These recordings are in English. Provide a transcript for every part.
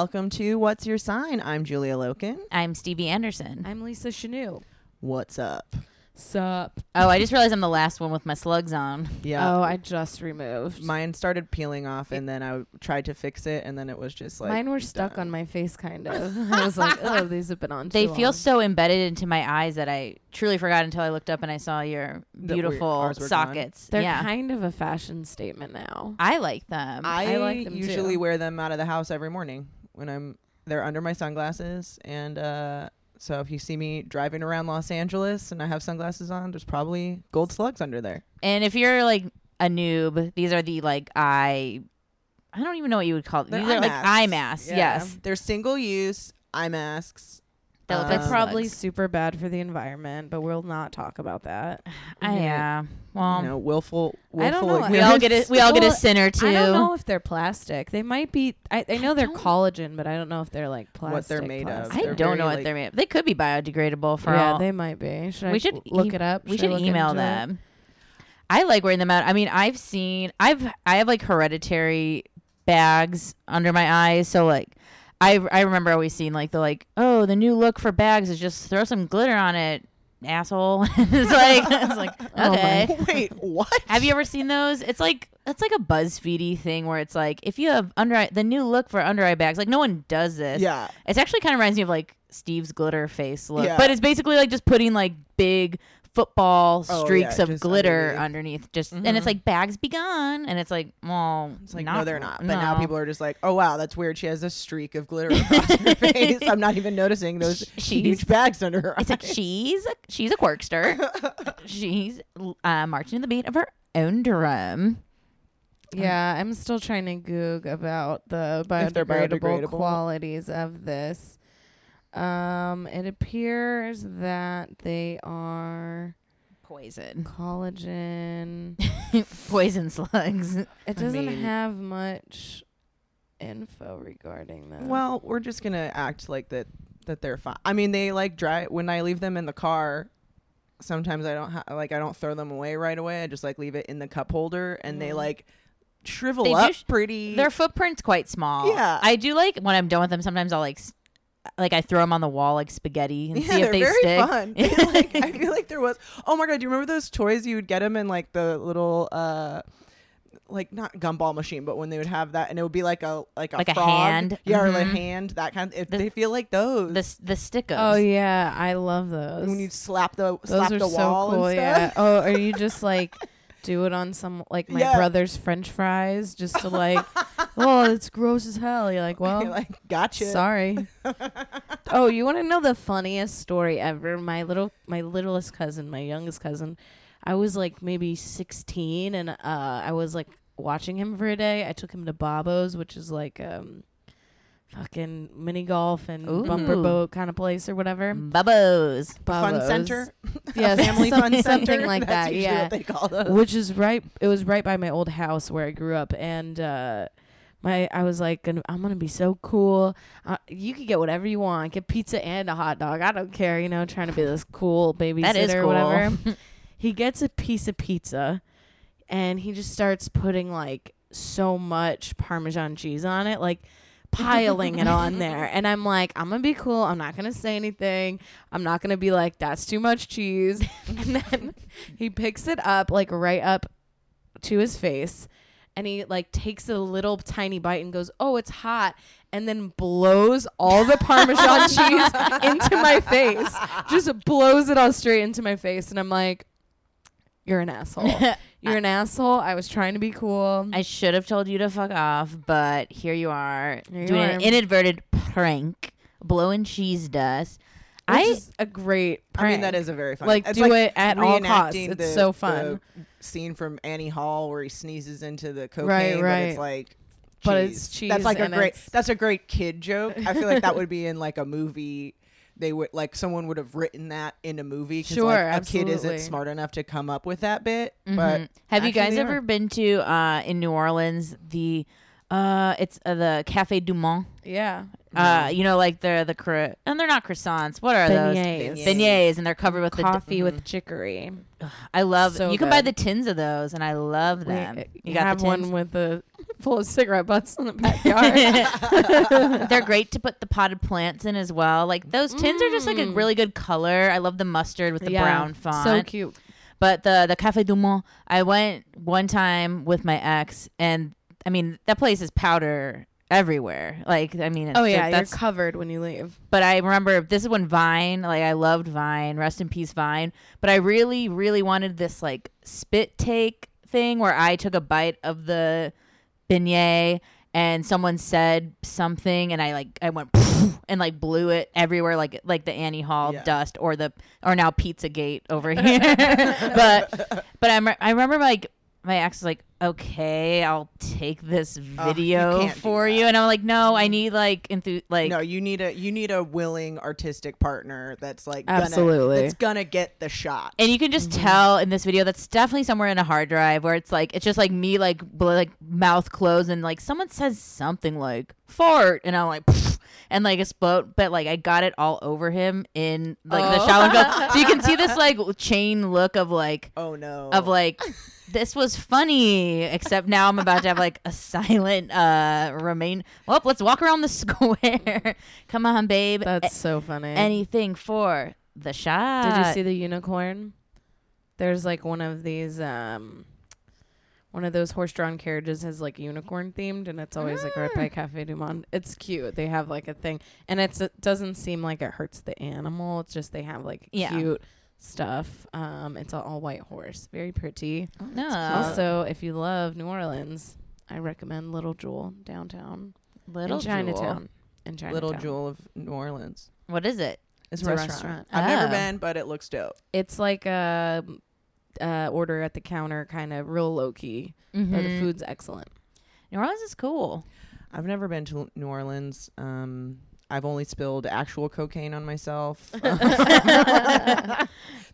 Welcome to What's Your Sign? I'm Julia Loken. I'm Stevie Anderson. I'm Lisa Chanove. What's up? Sup? oh, I just realized I'm the last one with my slugs on. Yeah. Oh, I just removed. Mine started peeling off and then I tried to fix it and then it was just like Mine were stuck done. on my face, kind of. I was like, oh, these have been on. They too feel long. so embedded into my eyes that I truly forgot until I looked up and I saw your That we- beautiful ours were gone. sockets. They're yeah. kind of a fashion statement now. I like them. I, I like them usually too. wear them out of the house every morning when I'm they're under my sunglasses and uh so if you see me driving around Los Angeles and I have sunglasses on, there's probably gold slugs under there. and if you're like a noob, these are the like eye. I don't even know what you would call them. They're These are like eye masks. Yeah. Yes. They're single use eye masks. They look like They're probably slugs. super bad for the environment, but we'll not talk about that. I, yeah. Well, you know, willful, willful I don't know. we all get a we all get a Well, sin or two. I don't know if they're plastic. They might be. I, I know they're don't- collagen, but I don't know if they're like plastic. What they're made of. plastic. I They're don't very, know what like- they're made. of. They could be biodegradable for yeah, all. they might be. Should we I should look e- it up? We Should I should look email into it? them. I like wearing them out. I mean, I've seen I've I have like hereditary bags under my eyes, so like I I remember always seeing like the like oh the new look for bags is just throw some glitter on it, asshole. it's like it's like Oh okay. Wait, what? Have you ever seen those? It's like it's like a BuzzFeedy thing where it's like if you have under eye, the new look for under eye bags, like no one does this. Yeah. It's actually kind of reminds me of like Steve's glitter face look, Yeah. but it's basically like just putting like big football Oh, streaks yeah, of glitter underneath. underneath. Just and it's Mhm. like bags be gone, and it's like well, It's like no, they're not. But now people are just like, oh wow, that's weird. She has a streak of glitter across her face. I'm not even noticing those She's- huge bags under her It's like she's a, she's a quirkster. she's uh, marching to the beat of her own drum. Yeah, I'm still trying to goog about the biodegradable, biodegradable. qualities of this. Um, it appears that they are Poison. Collagen. Poison slugs. It doesn't mean- have much info regarding that. Well, we're just gonna act like that that they're fine. I mean, they like dry when I leave them in the car. Sometimes I don't ha- like I don't throw them away right away. I just like leave it in the cup holder, and they Mhm. like shrivel They do up sh- pretty. Their footprint's quite small. Yeah. I do like when I'm done with them. Sometimes I'll like, s- like I throw them on the wall like spaghetti and yeah, see if they're they very stick. fun. Like, I feel like there was. Oh my god, do you remember those toys you would get them in like the little uh like not gumball machine, but when they would have that and it would be like a like a Like a hand. Yeah, or like Mhm. hand, that kind if The- they feel like those. the the stickos. oh yeah, I love those. when you slap the those slap are the wall so cool. and Yeah. Oh, are you just like do it on some like my Yeah. brother's French fries just to like? oh, it's gross as hell. You're like, well, You're like, gotcha. Sorry. oh, you want to know the funniest story ever? My little, my littlest cousin, my youngest cousin. I was like maybe 16, and uh, I was like watching him for a day. I took him to Babo's, which is like um, fucking mini golf and bumper boat kind of place or whatever. Bubbles. Fun Babos. center, yeah, family fun center, something like That's that. Yeah, what they call those. which is right it was right by my old house where i grew up and uh my i was like gonna, i'm gonna be so cool uh, you could get whatever you want get pizza and a hot dog i don't care you know trying to be this cool babysitter That is or whatever he gets a piece of pizza and he just starts putting like so much parmesan cheese on it like piling it on there. And i'm like i'm gonna be cool. I'm not gonna say anything. I'm not gonna be like that's too much cheese. And then he picks it up like right up to his face. And he like takes a little tiny bite and goes oh it's hot. And then blows all the parmesan cheese into my face. Just blows it all straight into my face. And i'm like you're an asshole you're an asshole i was trying to be cool I should have told you to fuck off, but here you are Here you doing are. an inadvertent prank, blowing cheese dust. which I is a great I mean, that prank. is a very fun. like it's do it at all costs it's the- so fun the scene from Annie Hall where he sneezes into the cocaine, Right, but right. it's like. But it's cheese That's like a great. That's a great kid joke. I feel like that would be in like a movie. They would like someone would have written that in a movie. Sure, like, a kid isn't smart enough to come up with that bit. Mhm. But have you guys ever been to uh in New Orleans the uh it's uh, the Cafe Du Monde? yeah Uh, you know, like the the cro- and they're not croissants. What are those? beignets Beignets, and they're covered with the. coffee Mhm. with chicory I love. So you can buy the tins of those, and I love them. uh, you got have the tins. one with the full of cigarette butts in the backyard. They're great to put the potted plants in as well. Like those tins are just like a Mm. really good color. I love the mustard with the Yeah, brown font. So cute. But the the Cafe Du Monde, I went one time with my ex, and I mean that place is powder everywhere. Like I mean, Oh yeah, you're that's. covered when you leave. but I remember this is when Vine, like I loved Vine, rest in peace Vine. But I really, really wanted this like spit take thing where I took a bite of the beignet and someone said something and I like I went and like blew it everywhere like like the Annie Hall Yeah. dust or the or now Pizzagate over here. but but I I remember like my ex is like, "Okay, I'll take this video can't do for you," and I'm like, "No, I need like enthu- like no, you need a you need a willing artistic partner that's like Absolutely. gonna, that's gonna get the shot. And you can just mm-hmm. tell in this video that's definitely somewhere in a hard drive where it's like it's just like me like bl- like mouth closed and like someone says something like fart and I'm like "Pfft," and like explode but like I got it all over him in like the Oh. shower film. so you can see this like chain look of like oh no, of like this was funny except now I'm about to have like a silent uh remain well let's walk around the square come on babe That's so funny. Anything for the shot Did you see the unicorn? There's like one of these um one of those horse-drawn carriages has like unicorn themed and it's always like right by Cafe Du Monde. It's cute. They have like a thing and it's it doesn't seem like it hurts the animal. It's just they have like Yeah. cute stuff. Um it's an all white horse. Very pretty. no also, if you love New Orleans, I recommend Little Jewel downtown little in Chinatown. In Chinatown. Little Jewel of New Orleans. What is it? It's, It's a a restaurant. restaurant. I've never Oh. been, but it looks dope. It's like a uh, order at the counter, kind of real low key. But the food's excellent. New Orleans is cool. I've never been to New Orleans. Um, I've only spilled actual cocaine on myself.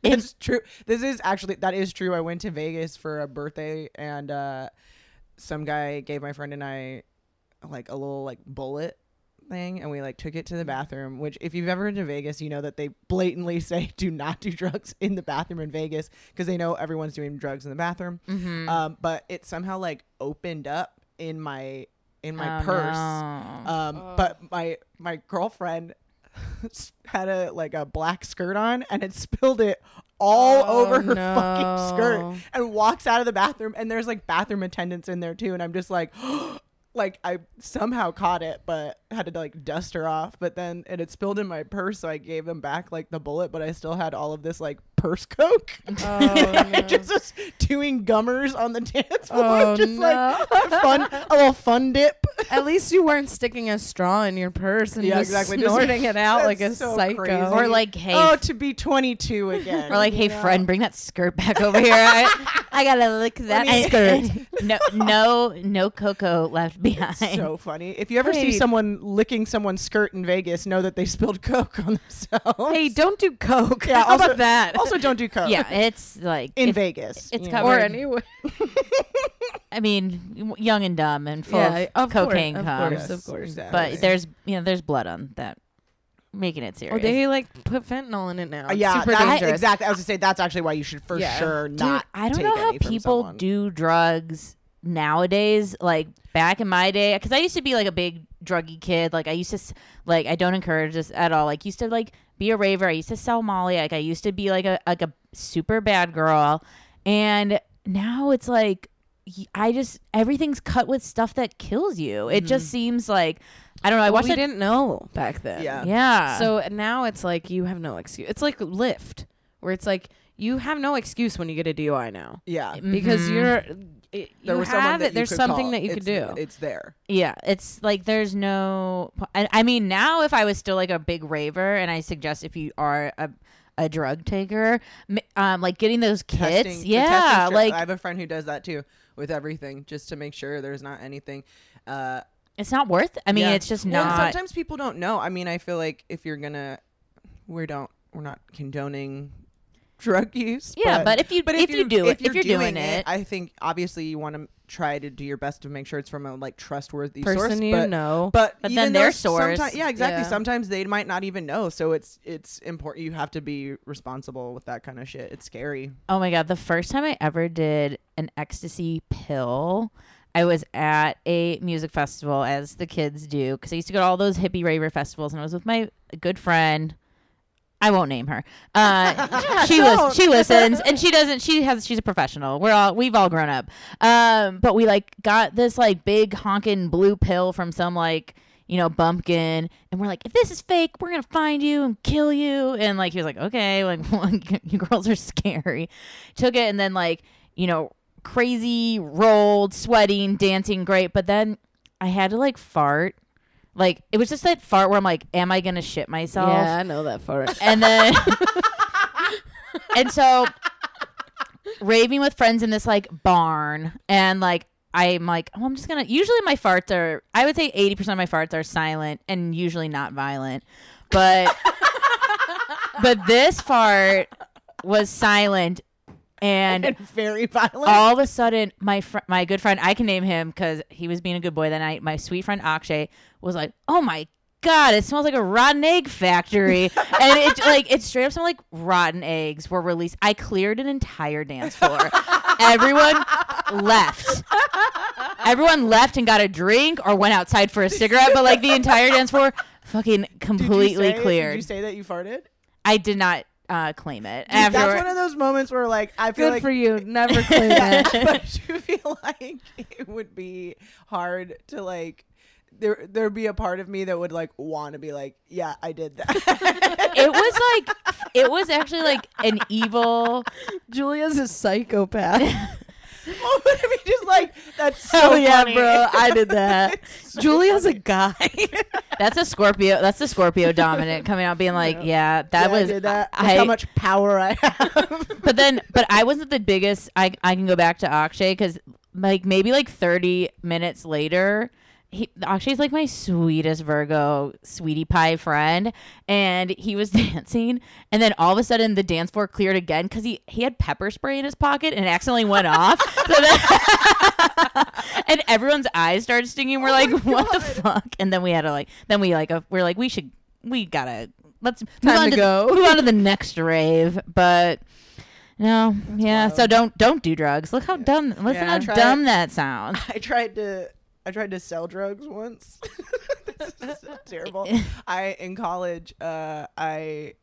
That's true. This is actually that is true. I went to Vegas for a birthday and uh some guy gave my friend and I like a little like bullet thing and we like took it to the bathroom which if you've ever been to Vegas you know that they blatantly say do not do drugs in the bathroom in Vegas because they know everyone's doing drugs in the bathroom. Mhm. um but it somehow like opened up in my in my Oh, purse. no. um, but my my girlfriend had a like a black skirt on and it spilled it all Oh, over her fucking skirt and walks out of the bathroom and there's like bathroom attendants in there too and I'm just like like I somehow caught it but had to like dust her off but then it had spilled in my purse so I gave them back like the bullet but I still had all of this like purse coke Oh, I no. just was doing gummers on the dance floor Oh, just like no. fun a little fun dip At least you weren't sticking a straw in your purse and Yeah, just exactly. Just- snorting it out like a That's so psycho. crazy. or like, hey, oh, to be 22 again. or like, hey, know? friend, bring that skirt back over here. I, I gotta lick that me- skirt. no, no, no cocoa left behind. So funny. If you ever see Hey. Someone licking someone's skirt in Vegas, know that they spilled coke on themselves. hey, don't do coke. Yeah, How also- about that? Also, don't do coke. yeah, it's like in it's- Vegas. it's you covered. or anyway. I mean, young and dumb and full Yeah, of of course, cocaine of comes. course, of course. exactly. But there's you know there's blood on that, making it serious. Or they like put fentanyl in it now. It's yeah, super that's dangerous. exactly. I was gonna say that's actually why you should for Yeah. sure Dude, not. I don't take know how any from people someone. do drugs nowadays. Like back in my day, because I used to be like a big druggy kid. Like I used to like I don't encourage this at all. Like used to like be a raver. I used to sell Molly. Like I used to be like a like a super bad girl, and now it's like i just everything's cut with stuff that kills you. It just seems like I don't know. I Well, watched we it. didn't know back then. Yeah. Yeah. So now it's like you have no excuse. It's like Lyft, where it's like you have no excuse when you get a DUI now Yeah. because Mhm. you're it, There you was have that it. There's something call. that you could do. It's there. Yeah, it's like there's no. I, I mean, now if I was still like a big raver, and I suggest if you are a a drug taker, um, like getting those kits, Testing- yeah, like I have a friend who does that too with everything, just to make sure there's not anything. Uh, it's not worth. I mean, Yeah. it's just Well, not. sometimes people don't know. I mean, I feel like if you're gonna, we don't, we're not condoning drug use. Yeah, but if you- but if you do it- if you're doing it- I think obviously you want to try to do your best to make sure it's from a like trustworthy Person source. you but, know. but But even then their source- yeah, exactly. Yeah. Sometimes they might not even know. So it's it's important. You have to be responsible with that kind of shit. It's scary. oh my god, the first time I ever did an ecstasy pill. I was at a music festival, as the kids do, because I used to go to all those hippie raver festivals, and I was with my good friend. I won't name her. Uh, she don't. she listens, and she doesn't. She has. She's a professional. We're all we've all grown up. Um, but we like got this like big honking blue pill from some like you know bumpkin, and we're like, if this is fake, we're gonna find you and kill you. And like he was like, okay, like you girls are scary. Took it, and then like you know crazy rolled, sweating, dancing, great. But then I had to like fart. Like it was just that fart where I'm like, am I gonna shit myself? yeah, I know that fart. and then and so raving with friends in this like barn and like I'm like, oh, I'm just gonna. Usually my farts are, I would say 80% of my farts are silent and usually not violent, but but this fart was silent and And very violent. all of a sudden my fr- my good friend I can name him because he was being a good boy that night. My sweet friend Akshay was like, "Oh my god, it smells like a rotten egg factory," and it like it straight up smelled like rotten eggs were released. I cleared an entire dance floor. Everyone left. Everyone left and got a drink or went outside for a cigarette, but like the entire dance floor fucking Did completely say- cleared. Did you say that you farted? I did not uh, claim it. Dude, After that's one of those moments where like I feel Good like for you. Never claim that. but you feel like it would be hard to like there there'd be a part of me that would like want to be like yeah I did that it was like it was actually like an evil Julia's a psychopath. Oh, but I mean, just like that's so Hell yeah, funny. bro. I did that. Julia's a guy. That's a Scorpio. That's the Scorpio dominant coming out being like, yeah, that Yeah, I was did that. I, how much power I have but then, but I wasn't the biggest. I I can go back to Akshay because like maybe like thirty minutes later, he Akshay's like my sweetest Virgo sweetie pie friend, and he was dancing, and then all of a sudden the dance floor cleared again because he he had pepper spray in his pocket and it accidentally went off. Then- and everyone's eyes started stinging. We're like, what the fuck? And then we had to like, then we like, uh, we're like, we should, we gotta let's move Time on to go. move on to the next rave, but. No, yeah. So don't don't do drugs. Look how dumb. Listen Yeah, how try dumb that sounds. I tried to I tried to sell drugs once. this is so terrible. I in college, uh, I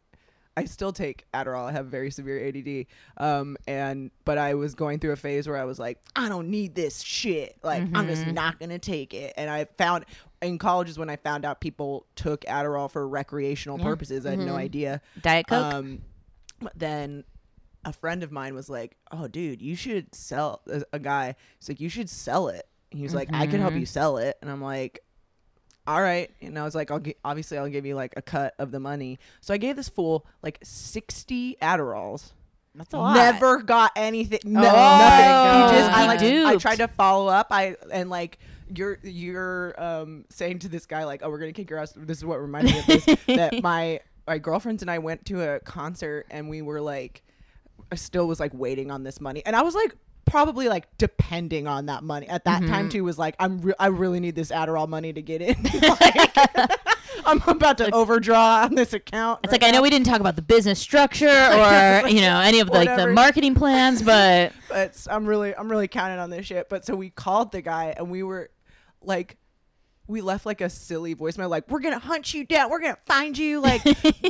I still take Adderall. I have very severe ADD. Um, and but I was going through a phase where I was like, I don't need this shit. Like I'm just not gonna take it. And I found in college is when I found out people took Adderall for recreational purposes. I had no idea. Diet Coke. Um, then a friend of mine was like, "Oh, dude, you should sell." A, a guy, he's like, "You should sell it." He was like, "I can help you sell it," and I'm like, "All right." And I was like, "I'll gi- obviously I'll give you like a cut of the money." So I gave this fool like 60 Adderalls. That's a lot. Never got anything. No, Oh, nothing. He just, I like, I tried to follow up. I and like you're you're um saying to this guy like, oh, we're gonna kick your ass. This is what reminded me of this. that my my girlfriends and I went to a concert and we were like, I still was like waiting on this money, and I was like. Probably like depending on that money at that Mm-hmm. time too was like I'm re- I really need this Adderall money to get in. like, I'm about to overdraw on this account. It's like I know we didn't talk about the business structure or you know any of like the marketing plans, but but I'm really I'm really counting on this shit. But so we called the guy and we were like we left like a silly voicemail like we're gonna hunt you down we're gonna find you like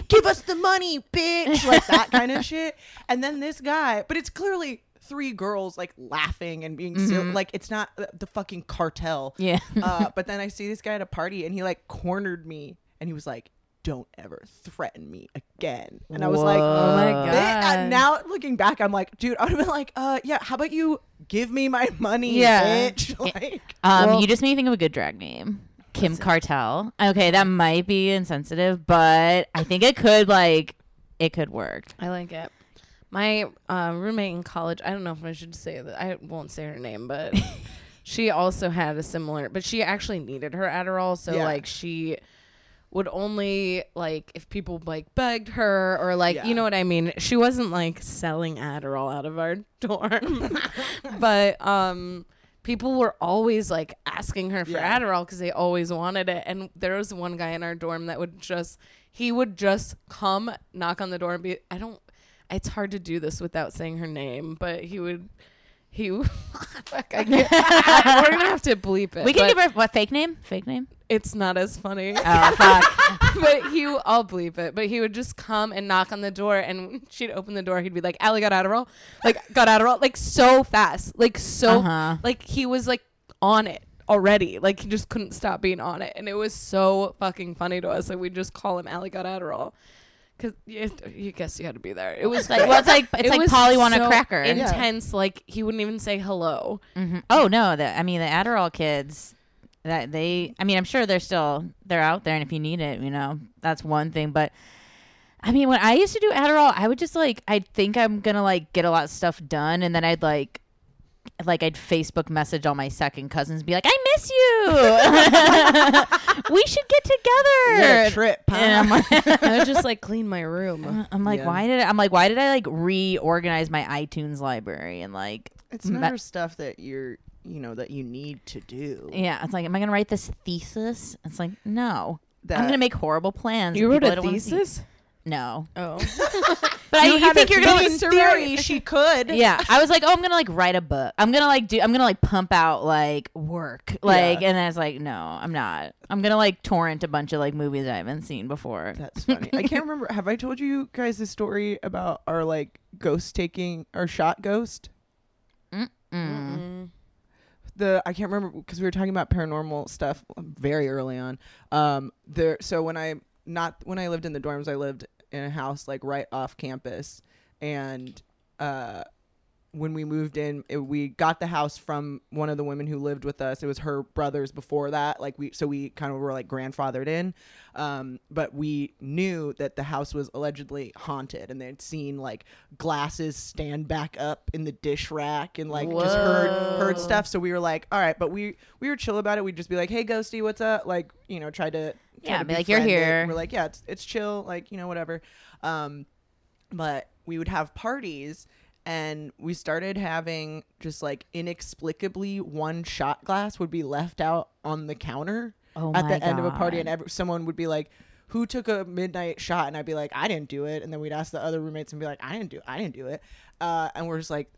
give us the money bitch like that kind of shit and then this guy but it's clearly three girls like laughing and being silly like it's not the- the fucking cartel Yeah. uh, but then I see this guy at a party and he like cornered me and he was like don't ever threaten me again and I was like Oh my god. Bi- uh, now looking back, I'm like, dude, I would have been like, uh, yeah, how about you give me my money, Yeah. bitch? Like, um, Well- you just made me think of a good drag name. Kim Cartel. Okay, that might be insensitive, but I think it could like it could work. I like it. My uh, roommate in college, I don't know if I should say that. I won't say her name, but she also had a similar, but she actually needed her Adderall. So, Yeah. like, she would only, like, if people, like, begged her or, like, Yeah. you know what I mean? She wasn't, like, selling Adderall out of our dorm. but, um, people were always like asking her for Yeah. Adderall because they always wanted it. And there was one guy in our dorm that would just he would just come knock on the door and be I don't. It's hard to do this without saying her name, but he would. He fuck, I can't, we're gonna have to bleep it. We can give her what fake name? Fake name? It's not as funny. Oh fuck. but he, I'll bleep it. But he would just come and knock on the door, and she'd open the door. He'd be like, "Allie got Adderall," like got Adderall, like so fast, like so, Uh-huh. like he was like on it already. Like he just couldn't stop being on it, and it was so fucking funny to us. Like we just call him Allie got Adderall. Cause you, you guess you had to be there. It was like well, it's like it's it like was Polly want a cracker. Intense. Like he wouldn't even say hello. Mhm. Oh no, the I mean the Adderall kids that they I mean I'm sure they're still they're out there and if you need it, you know, that's one thing, but I mean when I used to do Adderall, I would just like I'd think I'm going to like get a lot of stuff done and then I'd like like I'd Facebook message all my second cousins and be like, "I miss you. we should get together." what trip, huh? And I'm like, I would just like clean my room. I'm like, Yeah. why did I, I'm like, why did I like reorganize my iTunes library and like it's Ma- never stuff that you're, you know, that you need to do. Yeah, it's like, am I gonna write this thesis? It's like, no. That, I'm gonna make horrible plans. You wrote a I a wanna thesis? No, Oh, but I, you, had think you're gonna? thesis to theory? She could. Yeah, I was like, oh, I'm gonna like write a book. I'm gonna like do. I'm gonna like pump out like work, like, Yeah. and then it's like, no, I'm not. I'm gonna like torrent a bunch of like movies I haven't seen before. That's funny. I can't remember. Have I told you guys the story about our like ghost taking our shot ghost? Mm. the I can't remember because we were talking about paranormal stuff very early on. Um, there. So when I not when I lived in the dorms, I lived in a house like right off campus, and uh, when we moved in, it, we got the house from one of the women who lived with us. It was her brothers before that. Like we, so we kind of were like grandfathered in. Um, but we knew that the house was allegedly haunted, and they'd seen like glasses stand back up in the dish rack, and like just heard heard stuff. So we were like, all right, but we we were chill about it. We'd just be like, hey, ghosty, what's up? Like, you know, try to try Yeah, to be like, "You're here." We're like, yeah, it's it's chill, like you know, whatever. Um, but we would have parties and we started having just like inexplicably one shot glass would be left out on the counter Oh at the end of a party and God. every, someone would be like who took a midnight shot? And i'd be like i didn't do it. And then we'd ask the other roommates and be like i didn't do i didn't do it. Uh, and we're just like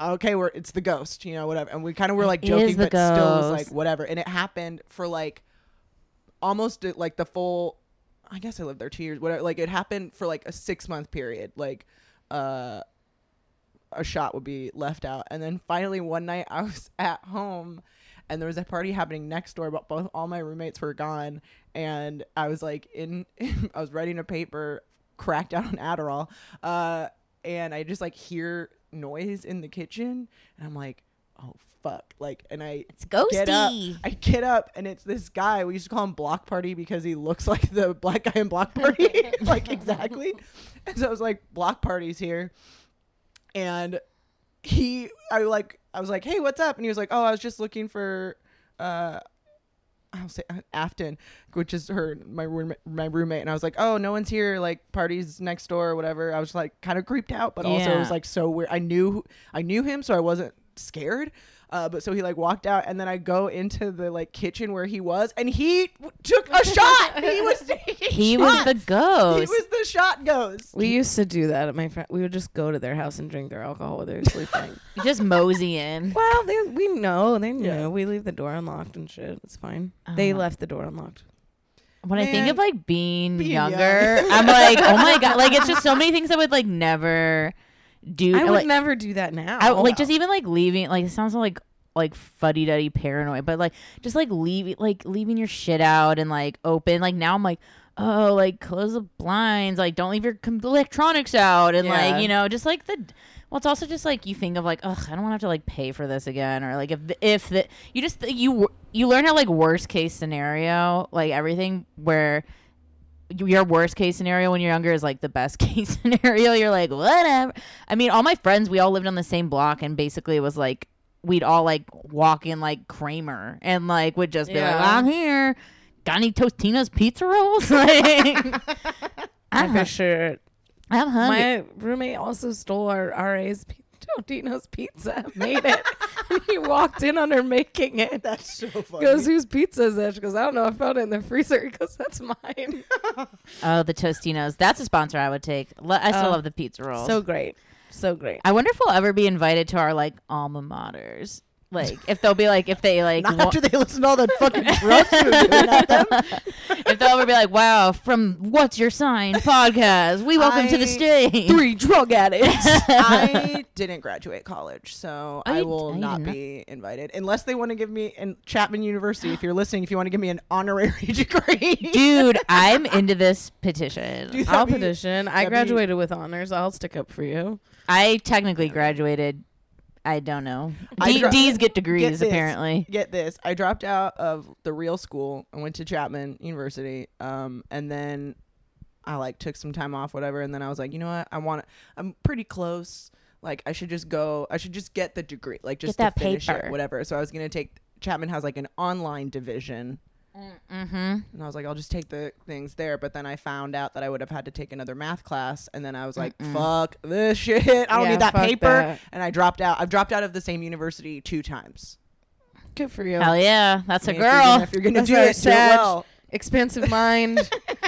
okay we're it's the ghost you know whatever. And we kind of were like It joking but still was like whatever. And it happened for like almost uh, like the full i guess i lived there two years whatever. Like it happened for like a six month period. Like uh a shot would be left out and then finally one night i was at home and there was a party happening next door but both all my roommates were gone and i was like in i was writing a paper cracked out on adderall uh and i just like hear noise in the kitchen and i'm like oh fuck like and i It's get up. ghosty. I get up and it's this guy. We used to call him Block Party because he looks like the black guy in Block Party, like exactly. And so I was like, Block Party's here, and he, I like, I was like, hey, what's up? And he was like, oh, I was just looking for, uh. I'll say uh, Afton, which is her my roommate, my roommate, and I was like, "Oh, no one's here. Like parties next door or whatever." I was like kind of creeped out, but also it was like so weird. I knew I knew him, so I wasn't scared. Uh, but so he like walked out, and then I go into the like kitchen where he was, and he w- took a shot. He was taking He was the ghost. He was the shot ghost. We used to do that at my friend. We would just go to their house and drink their alcohol while they were sleeping. just mosey in. well, they, we know they knew. Yeah. We leave the door unlocked and shit. It's fine. they Uh, left the door unlocked. When I think of like being, being younger, young. I'm like, oh my god, like it's just so many things I would like never do. I would like, never do that now. I, like just even like leaving, like it sounds like like fuddy duddy paranoid, but like just like leaving, like leaving your shit out and like open. Like now I'm like, oh, like close the blinds, like don't leave your electronics out, and Yeah. like you know, just like the. Well, it's also just like you think of like, ugh, I don't want to have to like pay for this again, or like if the, if the you just you you learn how like worst case scenario, like everything where your worst case scenario when you're younger is like the best case scenario. You're like, whatever. I mean, all my friends, we all lived on the same block, and basically it was like we'd all like walk in like Kramer and like would just be like, I'm here. Got any Totino's pizza rolls? like, I'm, for sure. I'm hungry. My roommate also stole our RA's p- Oh, Totino's pizza. Made it. and he walked in on her making it. That's so funny. Goes, whose pizza is that? She goes, I don't know. I found it in the freezer. He goes, that's mine. oh, the Totino's. That's a sponsor I would take. Lo- I still Oh, love the pizza rolls. So great. So great. I wonder if we'll ever be invited to our like alma maters. Like if they'll be like if they like Not wa- after they listen to all that fucking drugs were doing at them. if they'll ever be like, wow, from What's Your Sign podcast, we welcome to the stage. Three drug addicts. I didn't graduate college, so Oh, I you- will oh, you not did not? be invited unless they want to give me in Chapman University. If you're listening, if you want to give me an honorary degree, Dude, I'm into this petition. Dude, I'll that'd be- petition. I that'd be- graduated with honors. I'll stick up for you. I technically graduated. I don't know. I D- dro- D's get Get degrees this. apparently. Get this. I dropped out of the real school. I went to Chapman University. Um, and then I like took some time off, whatever. And then I was like, you know what? I want I'm pretty close. Like I should just go, I should just get the degree, like just that to finish paper. it, whatever. So I was going to take, Chapman has like an online division. Mm-hmm. And I was like, I'll just take the things there. But then I found out that I would have had to take another math class. And then I was like, fuck this shit. I don't Yeah, need that paper. that. And I dropped out. I've dropped out of the same university two times. Good for you. Hell yeah, that's I a mean, if girl. If you're going to do it, do it well. Expansive mind.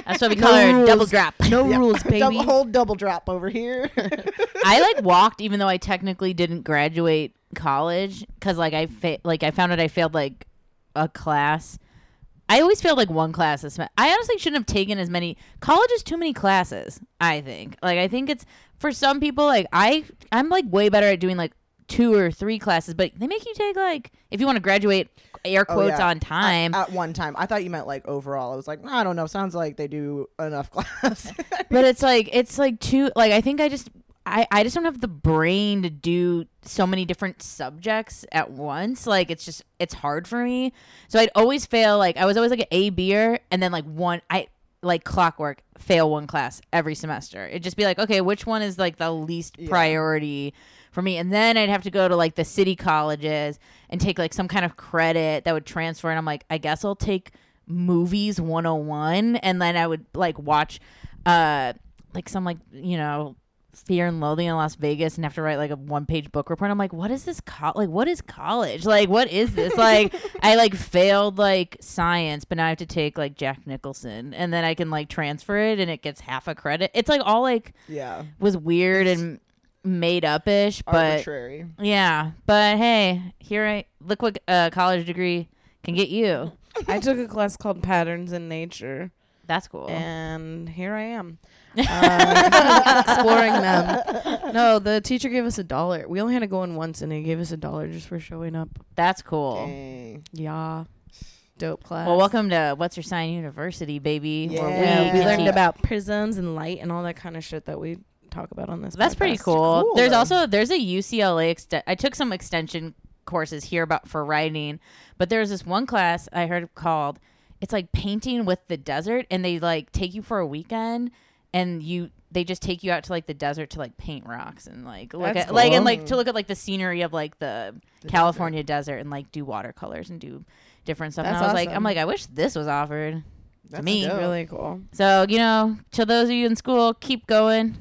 That's what we No call her. Double drop. No Yep. rules, baby. Double, whole double drop over here. I like walked even though I technically didn't graduate college because like I fa- like I found out I failed like a class. I always failed like one class. This I honestly shouldn't have taken as many. College is too many classes. I think. Like I think it's for some people. Like I, I'm like way better at doing like two or three classes, but they make you take like if you want to graduate air Oh, quotes yeah. on time. At, at one time. I thought you meant like overall. I was like, I don't know. Sounds like they do enough class. but it's like it's like two like i think i just I, I just don't have the brain to do so many different subjects at once. Like it's just it's hard for me. So I'd always fail. Like I was always like an A B'er, and then like one I like clockwork fail one class every semester. It'd just be like, okay, which one is like the least priority for me? And then I'd have to go to like the city colleges and take like some kind of credit that would transfer. And I'm like, I guess I'll take movies 101 and then I would like watch uh like some like you know fear and loathing in las vegas and have to write like a one page book report. I'm like what is this co- like what is college? Like what is this? Like i like failed like science but now i have to take like jack nicholson and then i can like transfer it and it gets half a credit. It's like all like Yeah. was weird and made up ish but Arbitrary. yeah but hey here i look what a college degree can get you. I took a class called Patterns in Nature, that's cool. And here I am, uh, exploring them. No, the teacher gave us a dollar. We only had to go in once, and he gave us a dollar just for showing up. that's cool Dang. Yeah, dope class. Well, welcome to What's Your Sign University, baby. Yeah. where Yeah, we learned about prisms and light and all that kind of shit that we talk about on this. That's pretty cool. Cool, there's though. also there's a UCLA. Ext- I took some extension courses here about for writing, but there's this one class I heard called it's like painting with the desert, and they like take you for a weekend, and you they just take you out to like the desert to like paint rocks and like look That's at like and like to look at like the scenery of like the, California desert. and like do watercolors and do different stuff. and That's I was like, I'm like, I wish this was offered That's to me. dope. Really cool. So, you know, to those of you in school, keep going.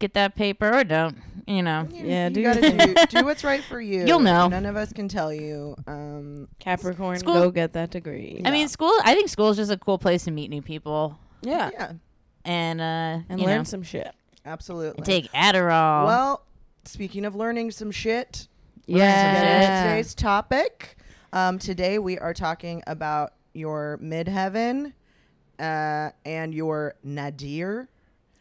Get that paper or don't, you know. Yeah, you do gotta do, do what's right for you. You'll know. None of us can tell you. Um, Capricorn, School- go get that degree. I mean, school, I think school is just a cool place to meet new people yeah, yeah, and uh and you learn know, some shit. absolutely. and take Adderall. well, speaking of learning some shit, Learn Yeah. today's topic. Um, today we are talking about your midheaven uh, and your nadir.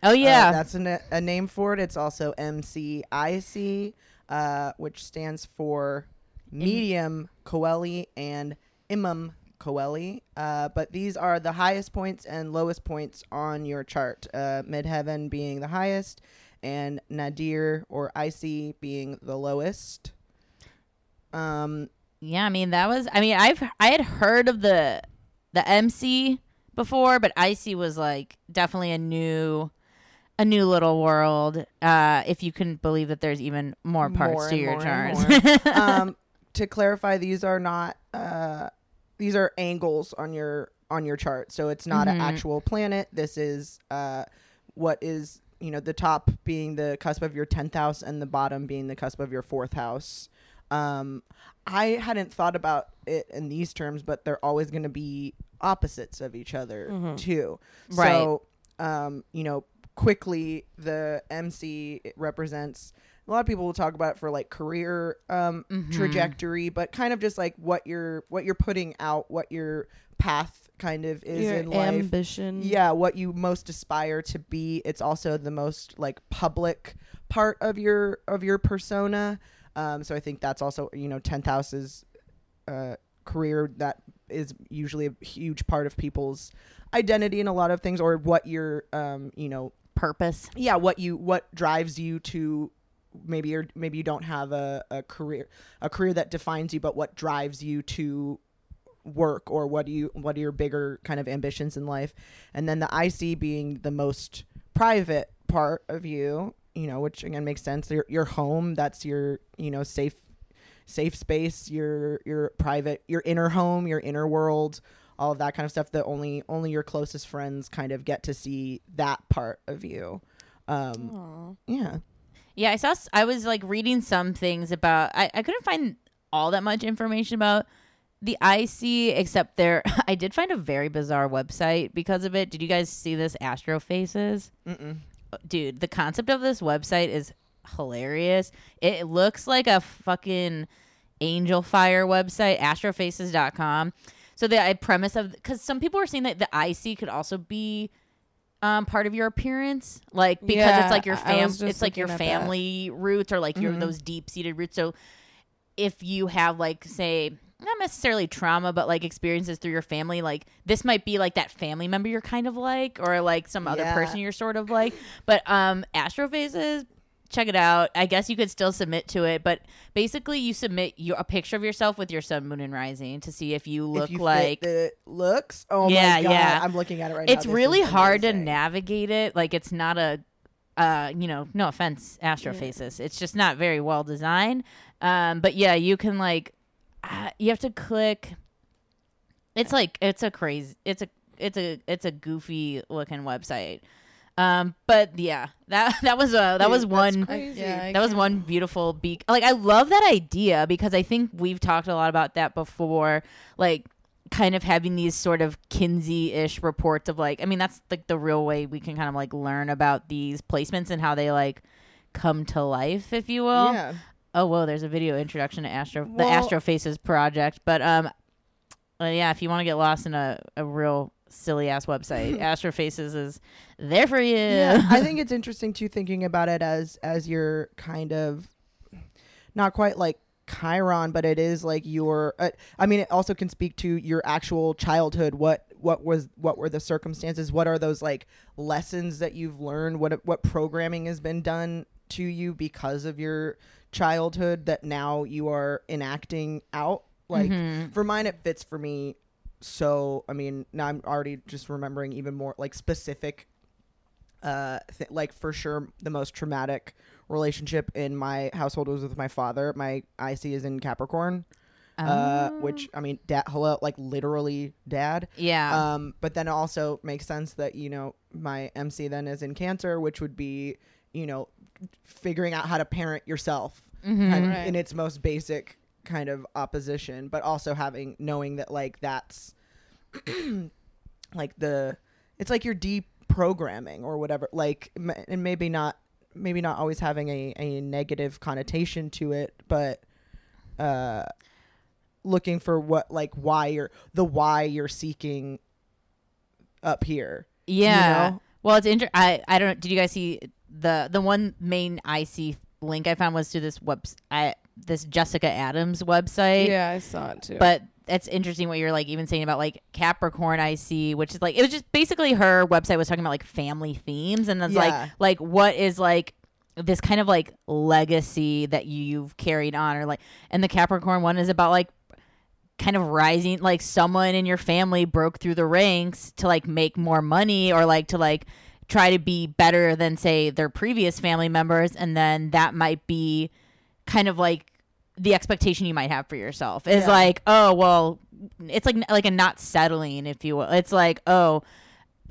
oh Uh, yeah. that's a, a name for it. It's also MCIC, uh, which stands for medium Coeli and imum Coeli. Uh, but these are the highest points and lowest points on your chart. Uh, midheaven being the highest, and nadir or IC being the lowest. Um, yeah, I mean that was I mean I've I had heard of the the MC before, but IC was like definitely a new a new little world. Uh if you can believe that there's even more parts More to your charts. um, to clarify, these are not uh, these are angles on your on your chart. So it's not an Mhm. actual planet. This is uh, what is you know the top being the cusp of your tenth house and the bottom being the cusp of your fourth house. Um, I hadn't thought about it in these terms, but they're always going to be opposites of each other Mhm. too. Right. So, um, you know, quickly the MC represents a lot of people will talk about it for like career um, Mhm. trajectory, but kind of just like what you're what you're putting out, what your path kind of is Your in life. ambition. Yeah, what you most aspire to be. It's also the most like public part of your of your persona. Um, so I think that's also you know tenth house is uh, career that is usually a huge part of people's identity in a lot of things, or what you're um, you know Purpose. yeah what you what drives you to maybe you're maybe you don't have a, a career a career that defines you but what drives you to work or what do you what are your bigger kind of ambitions in life? And then the ic being the most private part of you you know which again makes sense. Your, your home that's your you know safe safe space your your private your inner home your inner world all of that kind of stuff that only only your closest friends kind of get to see that part of you. Um Aw. yeah Yeah, I saw. I was like reading some things about. I, I couldn't find all that much information about the IC, except there. I did find a very bizarre website because of it. Did you guys see this Astro Faces? Mm-mm. Dude, the concept of this website is hilarious. It looks like a fucking Angelfire website, astrofaces.com. So the uh, premise of because some people were saying that the IC could also be um, part of your appearance, like because Yeah, it's like your fam, it's like your that. family roots or like your Mhm. those deep seated roots. So if you have like say not necessarily trauma, but like experiences through your family, like this might be like that family member you're kind of like, or like some other Yeah. person you're sort of like. But um, Astrofaces check it out. I guess you could still submit to it, but basically you submit your, a picture of yourself with your sun, moon, and rising to see if you look if you like. the looks. Oh Yeah, my god, yeah. I'm looking at it right now. it's really hard to navigate it. Like it's not a, uh, you know, no offense, Astrofaces. It's just not very well designed. Um, but yeah, you can like, uh, you have to click. It's like it's a crazy. It's a it's a it's a goofy looking website. Um, but yeah, that that was a that was Dude, that's one. crazy. yeah, That was can't- one beautiful beak. Like I love that idea because I think we've talked a lot about that before. Like kind of having these sort of Kinsey-ish reports of like I mean that's like the real way we can kind of like learn about these placements and how they like come to life, if you will. yeah. Oh whoa, there's a video introduction to Astro the Astro Faces project. But um uh, yeah, if you want to get lost in a, a real silly ass website, Astrofaces is there for you. Yeah, I think it's interesting too, thinking about it as as your kind of not quite like Chiron, but it is like your. Uh, I mean, it also can speak to your actual childhood. What what was what were the circumstances? What are those like lessons that you've learned? What what programming has been done to you because of your childhood that now you are enacting out? Like Mhm. for mine, it fits for me. So I mean, now I'm already just remembering even more like specific uh th- like for sure the most traumatic relationship in my household was with my father my ic is in capricorn uh Oh. which i mean dad hello like literally dad yeah. um but then it also makes sense that you know my mc then is in cancer which would be you know figuring out how to parent yourself Mhm. of Right. in its most basic kind of opposition but also having knowing that like that's like the it's like your deprogramming or whatever like m- and maybe not maybe not always having a, a negative connotation to it but uh looking for what like why you're the why you're seeking up here Yeah. know? Well, it's inter- I I don't. Did you guys see the the one main IC link I found was to this web I, this Jessica Adams website. Yeah, I saw it too. But that's interesting what you're like even saying about like Capricorn IC, which is like it was just basically her website was talking about like family themes and it's Yeah. like like what is like this kind of like legacy that you've carried on or like and the Capricorn one is about like kind of rising like someone in your family broke through the ranks to like make more money or like to like try to be better than say their previous family members and then that might be kind of like the expectation you might have for yourself is Yeah. like oh well it's like like a not settling if you will it's like oh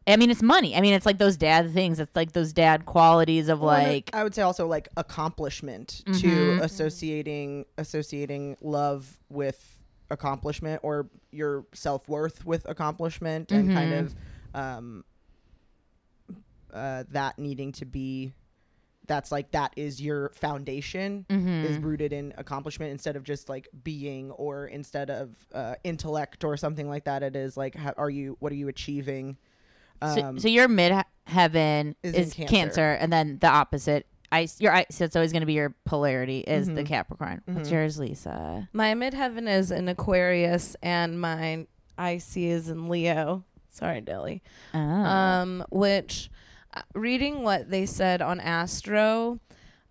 I mean, it's money. I mean, it's like those dad things. It's like those dad qualities of Well, like, I would say also like accomplishment to Mhm. associating associating love with accomplishment or your self worth with accomplishment and kind Mhm. of um, uh, that needing to be that's like that is your foundation mhm. is rooted in accomplishment instead of just like being or instead of uh, intellect or something like that it is like how are you what are you achieving so, um, so your mid heaven is is, cancer. Cancer. and then the opposite. Ice, your ice. So it's always going to be your polarity is the Mhm. Capricorn. What's Mhm. yours, Lisa? my midheaven is in Aquarius, and my IC is in Leo. Sorry, Dilly. Oh. um, which reading what they said on Astro,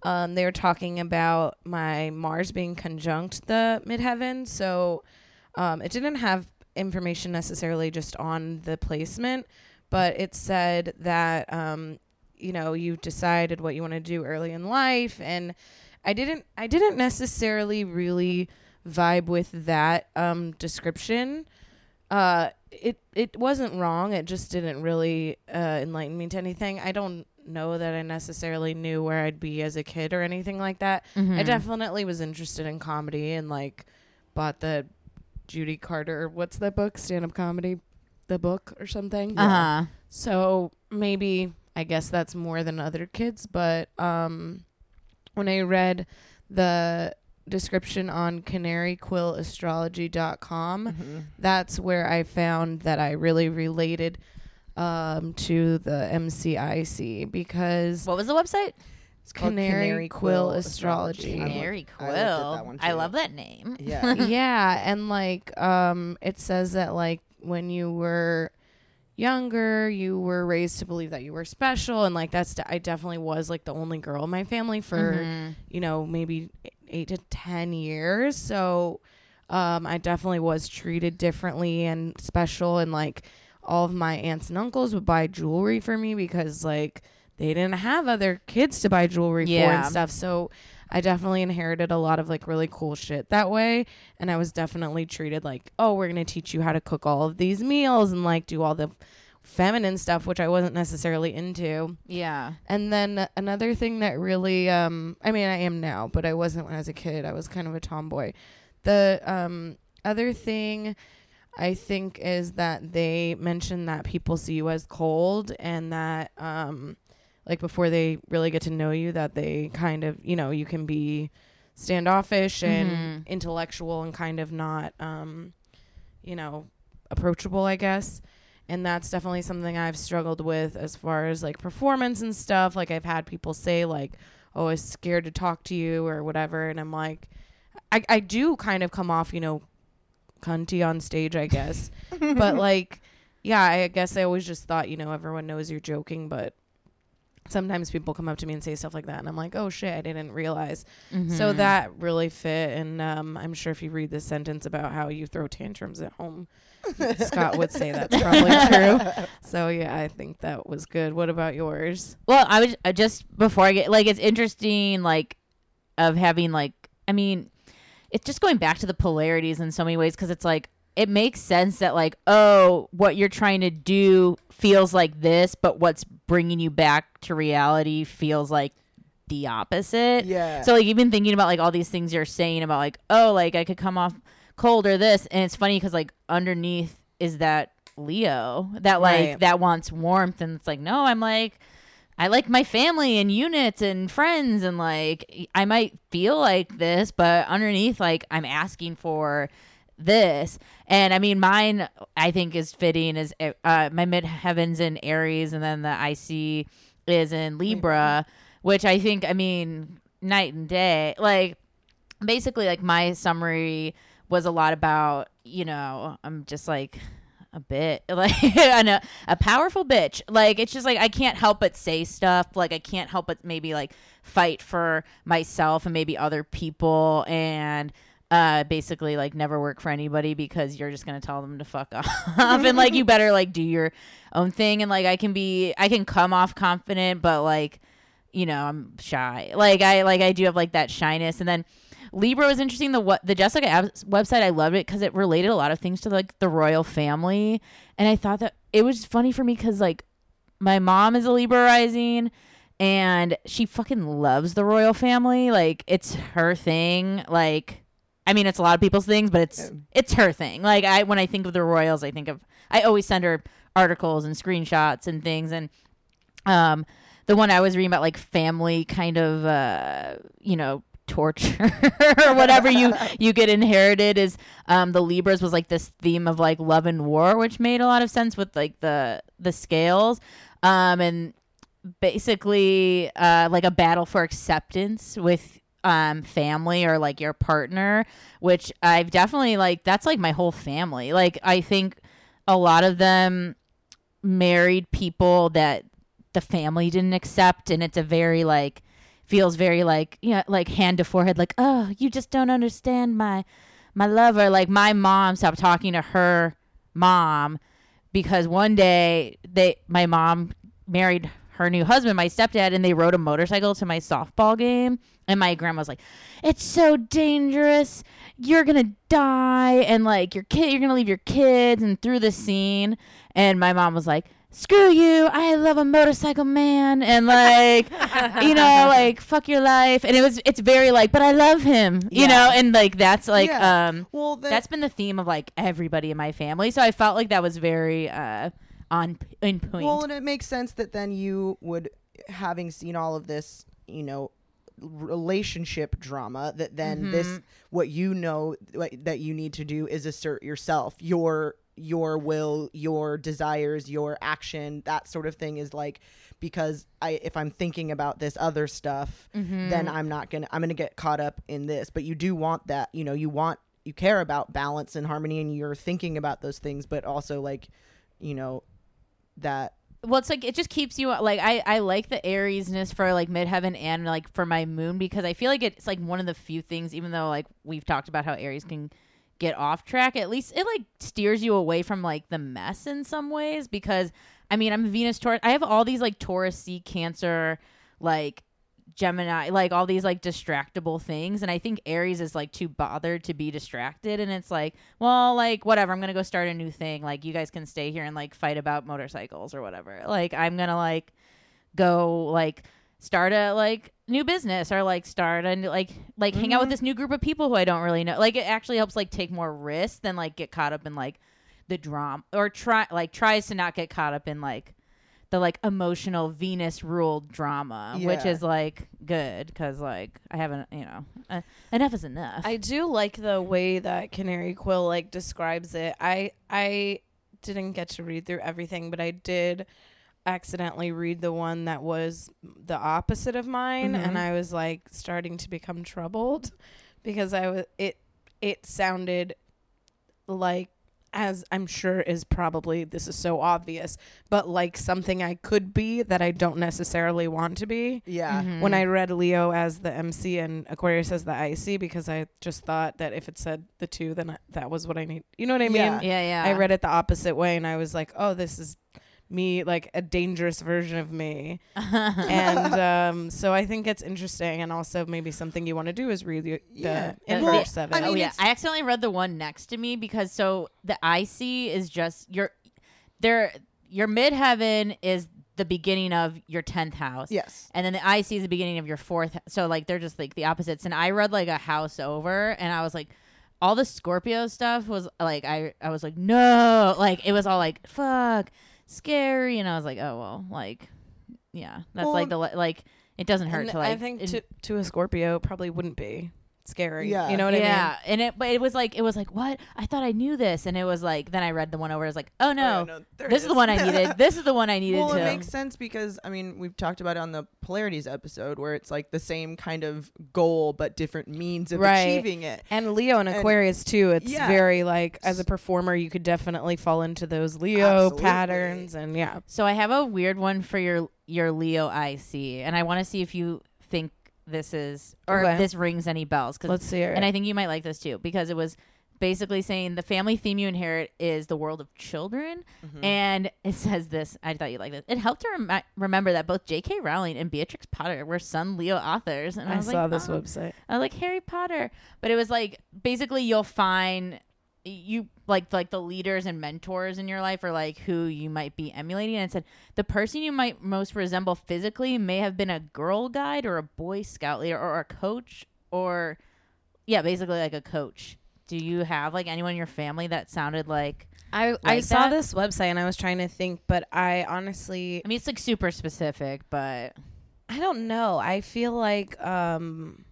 um, they were talking about my Mars being conjunct the midheaven, so um, it didn't have information necessarily just on the placement, but it said that um, you know you decided what you want to do early in life, and I didn't I didn't necessarily really vibe with that um, description uh it it wasn't wrong. It just didn't really uh enlighten me to anything. I don't know that i necessarily knew where i'd be as a kid or anything like that. I Mhm. definitely was interested in comedy and like bought the judy carter what's that book? Stand up comedy? The book or something? Uh-huh. so maybe I guess that's more than other kids, but um, when I read the description on canaryquillastrology.com, mhm. that's where I found that I really related um, to the MCIC because What was the website? It's called Canary Quill Astrology. I Canary I looked at Quill. that one, I love that name. Yeah. yeah, and like um it says that like when you were younger, you were raised to believe that you were special, and like that's I definitely was like the only girl in my family for Mm-hmm. you know maybe eight to ten years. So um, I definitely was treated differently and special, and like all of my aunts and uncles would buy jewelry for me because like they didn't have other kids to buy jewelry for and stuff. So I definitely inherited a lot of like really cool shit that way. And I was definitely treated like, oh, we're going to teach you how to cook all of these meals and like do all the feminine stuff, which I wasn't necessarily into. Yeah. And then another thing that really, um, I mean, I am now, but I wasn't when I was a kid. I was kind of a tomboy. The um, other thing I think is that they mention that people see you as cold and that, um, like before they really get to know you, that they kind of, you know, you can be standoffish and intellectual and kind of not, um, you know, approachable, I guess. And that's definitely something I've struggled with as far as like performance and stuff. Like I've had people say like, "Oh, I was scared to talk to you" or whatever, and I'm like, I I do kind of come off, you know, cunty on stage, I guess. but like, yeah, I guess I always just thought, you know, everyone knows you're joking, but sometimes people come up to me and say stuff like that, and I'm like, oh shit, I didn't realize. Mm-hmm. So that really fit, and um, I'm sure if you read this sentence about how you throw tantrums at home, Scott would say that's probably true. So yeah, I think that was good. What about yours? Well, I was uh, just before I get like it's interesting like of having like I mean it's just going back to the polarities in so many ways because it's like it makes sense that like oh what you're trying to do feels like this but what's bringing you back to reality feels like the opposite. Yeah. So like even thinking about like all these things you're saying about like oh like I could come off cold or this and it's funny because like underneath is that Leo that like Right. that wants warmth and it's like no I'm like I like my family and units and friends and like I might feel like this but underneath like I'm asking for this. And I mean mine I think is fitting is uh my mid heavens in Aries and then the IC is in Libra. Which I think I mean night and day. Like basically like my summary was a lot about you know i'm just like a bit like a, a powerful bitch. Like it's just like i can't help but say stuff. Like i can't help but maybe like fight for myself and maybe other people. And uh basically like never work for anybody because you're just gonna tell them to fuck off. And like you better like do your own thing. And like i can be i can come off confident but like you know i'm shy. Like i like i do have like that shyness. And then libra was interesting. The what the jessica Adams website i loved it because it related a lot of things to like the royal family. And i thought that it was funny for me because like my mom is a libra rising and she fucking loves the royal family. Like it's her thing. Like i mean it's a lot of people's things but it's it's her thing. Like i when i think of the royals i think of i always send her articles and screenshots and things. And um the one i was reading about like family kind of uh you know torture or whatever you you get inherited is um the libras was like this theme of like love and war which made a lot of sense with like the the scales. Um and basically uh like a battle for acceptance with um family or like your partner which i've definitely like that's like my whole family. Like i think a lot of them married people that the family didn't accept and it's a very like feels very like yeah like hand to forehead like oh you just don't understand my my lover like my mom stopped talking to her mom because one day they my mom married her new husband my stepdad and they rode a motorcycle to my softball game and my grandma was like it's so dangerous. You're gonna die. And like your kid you're gonna leave your kids and through the scene. And my mom was like screw you. I love a motorcycle man. And like you know like fuck your life. And it was it's very like but i love him you Yeah. know? And like that's like Yeah. um well, that, that's been the theme of like everybody in my family. So i felt like that was very uh on in point. Well, and it makes sense that then you would, having seen all of this, you know, relationship drama, that then this, mm-hmm. what you know what, that you need to do is assert yourself, your your will, your desires, your action, that sort of thing is like because I if I'm thinking about this other stuff, mm-hmm. then I'm not gonna I'm gonna get caught up in this. But you do want that, you know, you want you care about balance and harmony, and you're thinking about those things, but also like, you know, that well it's like it just keeps you like i i like the ariesness for like midheaven and like for my moon because i feel like it's like one of the few things even though like we've talked about how aries can get off track at least it like steers you away from like the mess in some ways because i mean i'm venus taurus. I have all these like taurus sea cancer like Gemini, like all these like distractible things. And I think Aries is like too bothered to be distracted. And it's like, well, like whatever, I'm going to go start a new thing. Like you guys can stay here and like fight about motorcycles or whatever. Like I'm going to like go like start a like new business or like start and like like hang out with mm-hmm. this new group of people who I don't really know. Like it actually helps like take more risks than like get caught up in like the drama or try like tries to not get caught up in like the like emotional Venus ruled drama, which is like good because like I haven't, you know, uh, enough is enough. I do like the way that Canary Quill like describes it. I I didn't get to read through everything, but I did accidentally read the one that was the opposite of mine and I was like starting to become troubled because I was it it sounded like as I'm sure is probably this is so obvious, but like something I could be that I don't necessarily want to be yeah Mm-hmm. when I read Leo as the MC and Aquarius as the IC because I just thought that if it said the two, then I, that was what I need. You know what I mean? Yeah. yeah, yeah. I read it the opposite way and I was like, oh, this is me, like a dangerous version of me. and um, so I think it's interesting and also maybe something you want to do is read the, Yeah. the And inverse the- seven. I mean, oh yeah, I accidentally read the one next to me because so the IC is just your there your midheaven is the beginning of your tenth house. yes And then the IC is the beginning of your fourth. So like they're just like the opposites. And I read like a house over, and I was like, all the Scorpio stuff was like I I was like no, like it was all like fuck, scary, and I was like oh well, like yeah, that's Well, like the li- like it doesn't hurt And to like I think in- to, to a Scorpio probably wouldn't be scary. Yeah. You know what I mean? yeah, and it but it was like it was like what I thought I knew this, and it was like then I read the one over. It was like oh no, oh, no, there this is. the one I needed. this is the one I needed well, to. it makes sense because I mean we've talked about it on the polarities episode where it's like the same kind of goal but different means of Right. achieving it. And Leo and And- Aquarius too. It's Yeah. very like as a performer, you could definitely fall into those Leo Absolutely. patterns, and yeah. So I have a weird one for your your Leo IC, and I want to see if you think this is or Okay. if this rings any bells. Cause, Let's hear it. and I think you might like this too because it was basically saying the family theme you inherit is the world of children, Mm-hmm. and it says this. I thought you'd like this. It helped to remi- remember that both J.K. Rowling and Beatrix Potter were Sun Leo authors, and I, I saw like, this "Oh." website. I was like Harry Potter, but it was like basically you'll find you like like the leaders and mentors in your life or like who you might be emulating and it said the person you might most resemble physically may have been a girl guide or a boy scout leader or a coach or yeah basically like a coach do you have like anyone in your family that sounded like I I saw that? this website and I was trying to think, but I honestly i mean it's like super specific but I don't know. I feel like um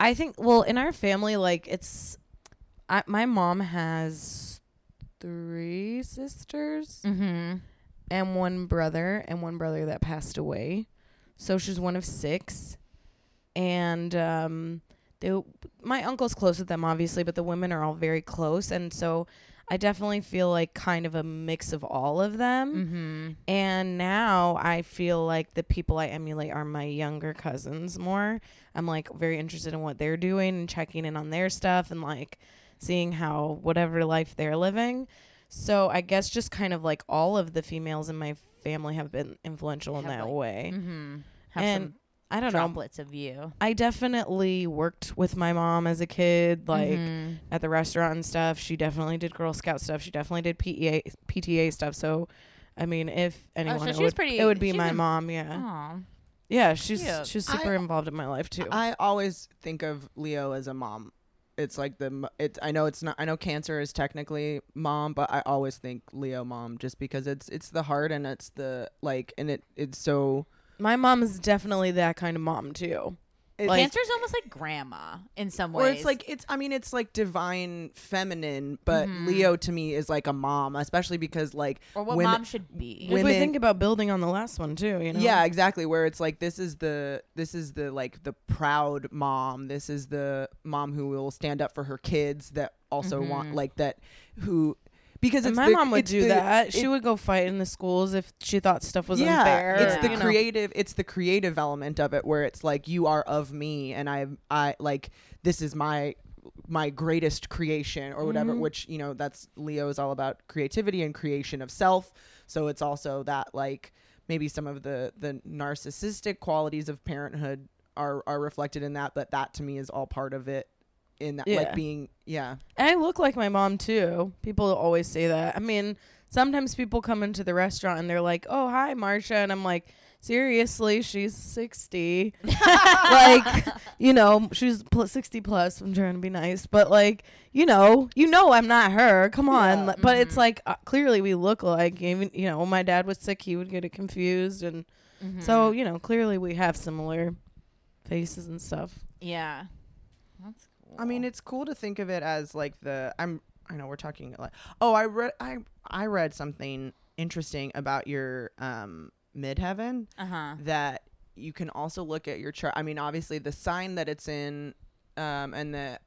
I think well in our family like it's I, my mom has three sisters mm-hmm. and one brother and one brother that passed away. So she's one of 6 and um they my uncle's close with them obviously, but the women are all very close and so I definitely feel like kind of a mix of all of them. Mm-hmm. And now I feel like the people I emulate are my younger cousins more. I'm like very interested in what they're doing and checking in on their stuff and like seeing how whatever life they're living. So I guess just kind of like all of the females in my family have been influential in that like, way. Mm-hmm. have And some I don't know. droplets of you I definitely worked with my mom as a kid, like Mhm. at the restaurant and stuff. She definitely did Girl Scout stuff. She definitely did PEA PTA stuff. So, I mean, if anyone, Oh, so it, she's would, pretty- it would be she's my in- mom. Yeah, Aw. yeah. She's Cute. she's super I- involved in my life too. I always think of Leo as a mom. It's like the m- it. I know it's not. I know Cancer is technically mom, but I always think Leo mom just because it's it's the heart and it's the like and it it's so. My mom is definitely that kind of mom too. It's, Like- Cancer's almost like grandma in some ways. or it's like it's. I mean, it's like divine feminine, but Mhm. Leo to me is like a mom, especially because like or what women- mom should be. if we think about building on the last one too, you know. Yeah, exactly. Where it's like this is the this is the like the proud mom. This is the mom who will stand up for her kids that also want Mhm. like that who because my the- mom would do the- that. She it- would go fight in the schools if she thought stuff was yeah, unfair. It's the know. creative. It's the creative element of it where it's like you are of me, and I, I like this is my my greatest creation or whatever. Mhm. Which you know that's Leo is all about creativity and creation of self. So it's also that like maybe some of the the narcissistic qualities of parenthood are are reflected in that, but that to me is all part of it. In that, Yeah. like being, yeah, And I look like my mom too. People always say that. I mean, sometimes people come into the restaurant and they're like, "Oh, hi, Marsha," and I'm like, "Seriously, she's 60." like, you know, she's pl- 60 plus. I'm trying to be nice, but like, you know, you know, I'm not her. Come on. Yeah. Like, But it's like uh, clearly we look like. Even you know, when my dad was sick, he would get it confused, and Mm-hmm. so you know, clearly we have similar faces and stuff. yeah, that's cool. I mean, it's cool to think of it as like the I'm. I know we're talking like. Oh, I read. I I read something interesting about your um midheaven uh huh. that you can also look at your chart. I mean, obviously the sign that it's in, um, and that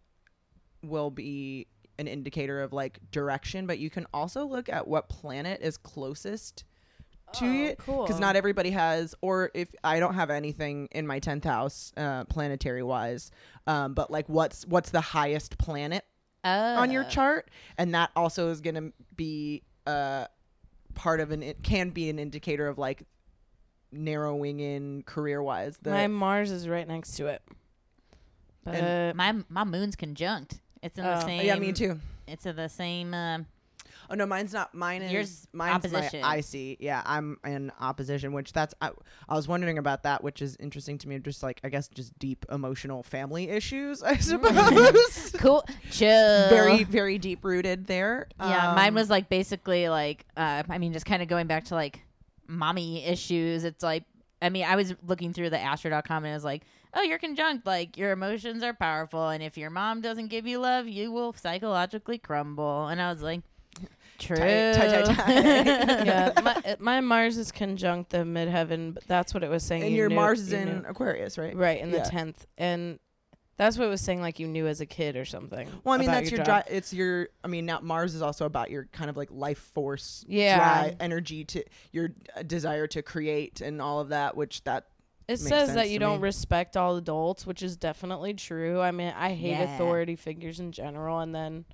will be an indicator of like direction. But you can also look at what planet is closest to it cool. because not everybody has or if i don't have anything in my 10th house uh planetary wise um but like what's what's the highest planet on your Uh, chart and that also is going to be uh part of an it can be an indicator of like narrowing in career wise the my Mars is right next to it. But And my my moon's conjunct. It's in the Oh. same. yeah me too It's in the same. Um, oh no mine's not mine is Yours mine's opposition. my ic yeah i'm in opposition which that's I, I was wondering about that which is interesting to me just like i guess just deep emotional family issues i suppose cool. Chill. very very deep rooted there Yeah, mine Um, was like basically like uh, I mean just kind of going back to like mommy issues. It's like I mean I was looking through the astro.com and it was like, "Oh, you're conjunct like your emotions are powerful and if your mom doesn't give you love, you will psychologically crumble." And I was like, "True." Tight, tight, tight, tight. yeah, my, my Mars is conjunct the midheaven, but that's what it was saying. and you your knew- mars is you in knew. aquarius right right in the tenth, and that's what it was saying. Like you knew as a kid or something. well i mean about that's your, job. dri- it's your i mean now mars is also about your kind of like life force Yeah. drive energy to your uh, desire to create and all of that which that It makes says sense that you to don't me. respect all adults, which is definitely true. I mean, I hate Yeah. authority figures in general, and then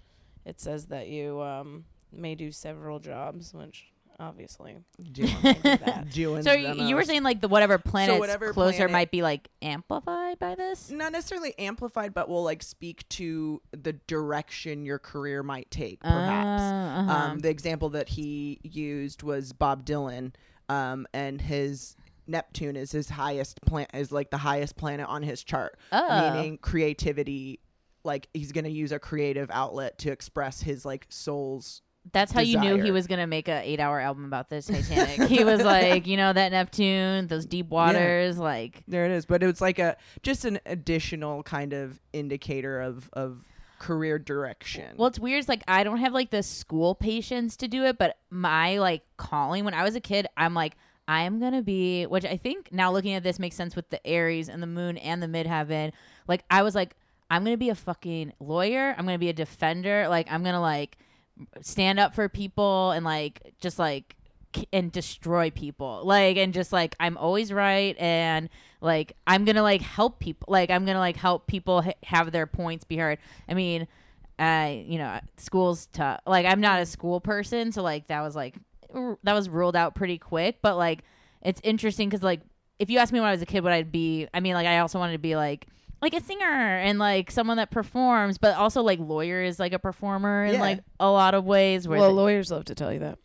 it says that you um, may do several jobs, which obviously doing, I do that. doing So the you, you were saying like the whatever planet's whatever closer planet- might be like amplified by this? not necessarily amplified but will like speak to the direction your career might take perhaps Uh, uh-huh. Um, the example that he used was Bob Dylan, um, and his Neptune is his highest planet is like the highest planet on his chart, Oh. meaning creativity. Like he's gonna use a creative outlet to express his like soul's. That's how you knew he was gonna make an eight hour album about this Titanic. he was like, you know, that Neptune, those deep waters, like There it is, but it was like a just an additional kind of indicator of of career direction. Well, it's weird. It's like I don't have like the school patience to do it, but my like calling when I was a kid, I'm like, I'm gonna be, which I think now looking at this makes sense with the Aries and the Moon and the Midheaven. Like I was like, I'm gonna be a fucking lawyer. I'm gonna be a defender. Like I'm gonna like stand up for people and like just like and destroy people. Like and just like i'm always right and like i'm gonna like help people like i'm gonna like help people ha- have their points be heard. I mean i you know school's tough. Like i'm not a school person so like that was like r- that was ruled out pretty quick but like it's interesting because like if you asked me when i was a kid what i'd be i mean like i also wanted to be like like a singer and like someone that performs but also like lawyer is like a performer in Yeah. like a lot of ways where well, they- lawyers love to tell you that.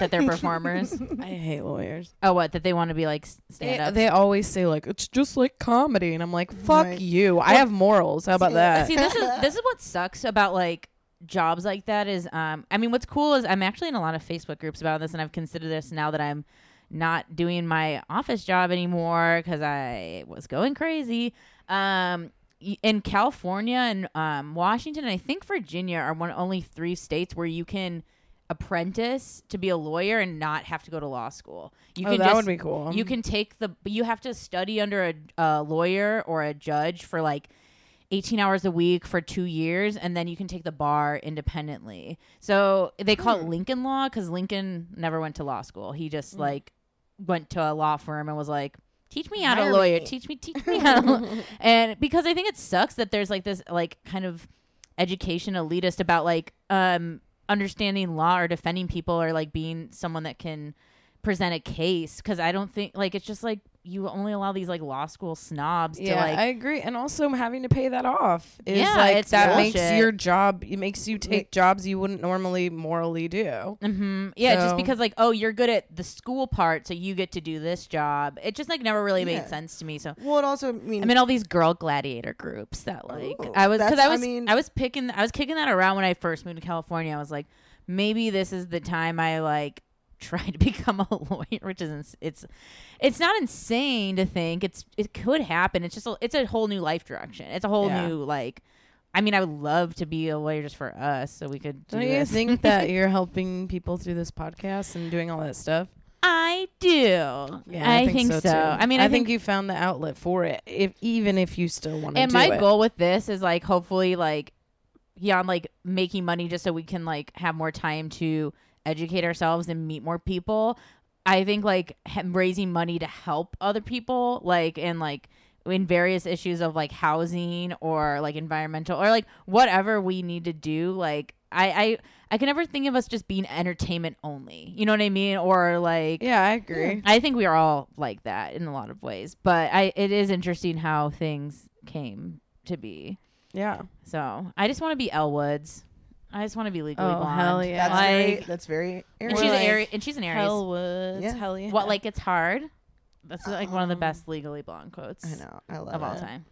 that they're performers. I hate lawyers. oh, what? That they want to be like stand They, up. they always say like it's just like comedy, and I'm like, fuck Right. you. I have morals. How about that? See, this is this is what sucks about like jobs like that is um I mean what's cool is I'm actually in a lot of Facebook groups about this and I've considered this now that I'm not doing my office job anymore cuz I was going crazy. Um in California and um Washington and I think Virginia are one only 3 states where you can apprentice to be a lawyer and not have to go to law school. You oh, can that just would be cool. you can take the but you have to study under a, a lawyer or a judge for like 18 hours a week for two years, and then you can take the bar independently. So they call Hmm. it Lincoln Law because Lincoln never went to law school. He just Hmm. like went to a law firm and was like, "Teach me how to lawyer. me." Teach me, teach me how." to and because I think it sucks that there's like this like kind of education elitist about like um understanding law or defending people or like being someone that can present a case because I don't think like it's just like you only allow these like law school snobs to like I agree. And also having to pay that off is Yeah, like it's that makes your job it makes you take jobs you wouldn't normally morally do. hmm Yeah, just because like, oh, you're good at the school part, so you get to do this job. It just like never really Yeah. made sense to me. So Well, it also I mean, I'm in all these girl gladiator groups that like Oh, I was because I I was I, mean- was picking I was kicking that around when I first moved to California. I was like, maybe this is the time I like try to become a lawyer, which is ins- it's it's not insane to think it's it could happen. It's just a, it's a whole new life direction. It's a whole Yeah. new like. I mean, I would love to be a lawyer just for us, so we could. Do Don't you think that you're helping people through this podcast and doing all that stuff? I do. Yeah, I, think, so. too. I mean, I, I think you found the outlet for it, if even if you still want to. and my it. goal with this is like hopefully like yeah, like making money just so we can like have more time to educate ourselves and meet more people. I think like raising money to help other people, like and like in various issues of like housing or like environmental or like whatever we need to do. Like I I I can never think of us just being entertainment only. You know what I mean? Or like Yeah, I agree. I think we are all like that in a lot of ways, but I it is interesting how things came to be. Yeah. So I just want to be Elle Woods. I just want to be legally Oh, blonde. hell yeah. that's very Like, that's very. and she's We're an like, Aries, and she's an Aries. Hellwood. Yeah. Hell yeah. What like it's hard? That's like one of the Um, best legally blonde quotes I know. I love it. of all time.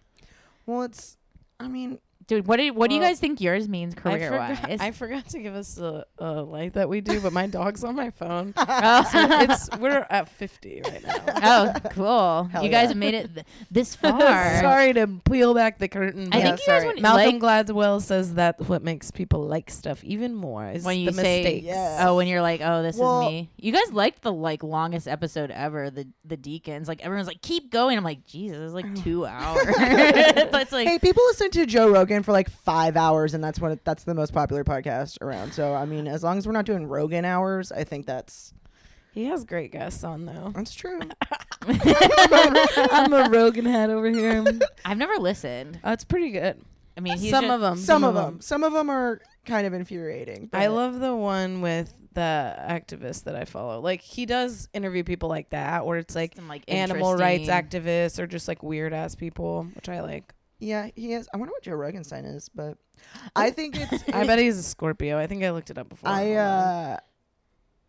Well, it's. I mean, Dude, what do you, what do you Well, guys think yours means I career forgot, wise? I forgot to give us a, a uh, light that we do, but my dog's on my phone. oh, So it's we're at fifty right now. oh, cool! Hell you guys yeah. have made it th- this far. Sorry to peel back the curtain. I but think you guys sorry. would Malcolm like Gladwell says that what makes people like stuff even more is when you the say mistakes. Yes. oh when you're like oh this Well- is me you guys liked the like longest episode ever the the deacons like everyone's like keep going i'm like jesus it's like two hours but it's like hey, people listen to Joe Rogan for like five hours, and that's when it, that's the most popular podcast around. So, I mean, as long as we're not doing Rogan hours, I think that's He has great guests on though. that's true. I'm a Rogan head over here. i've never listened Uh, it's pretty good. i mean he's Some ju- of them. Some of them, some of them are kind of infuriating. I but- love the one with the activist that I follow. Like he does interview people like that, where it's like some, like animal rights interesting- activists or just like weird ass people, which I like. Yeah, he is. I wonder what Joe Rogan's sign is, but I think it's. I bet he's a Scorpio. I think I looked it up before. I uh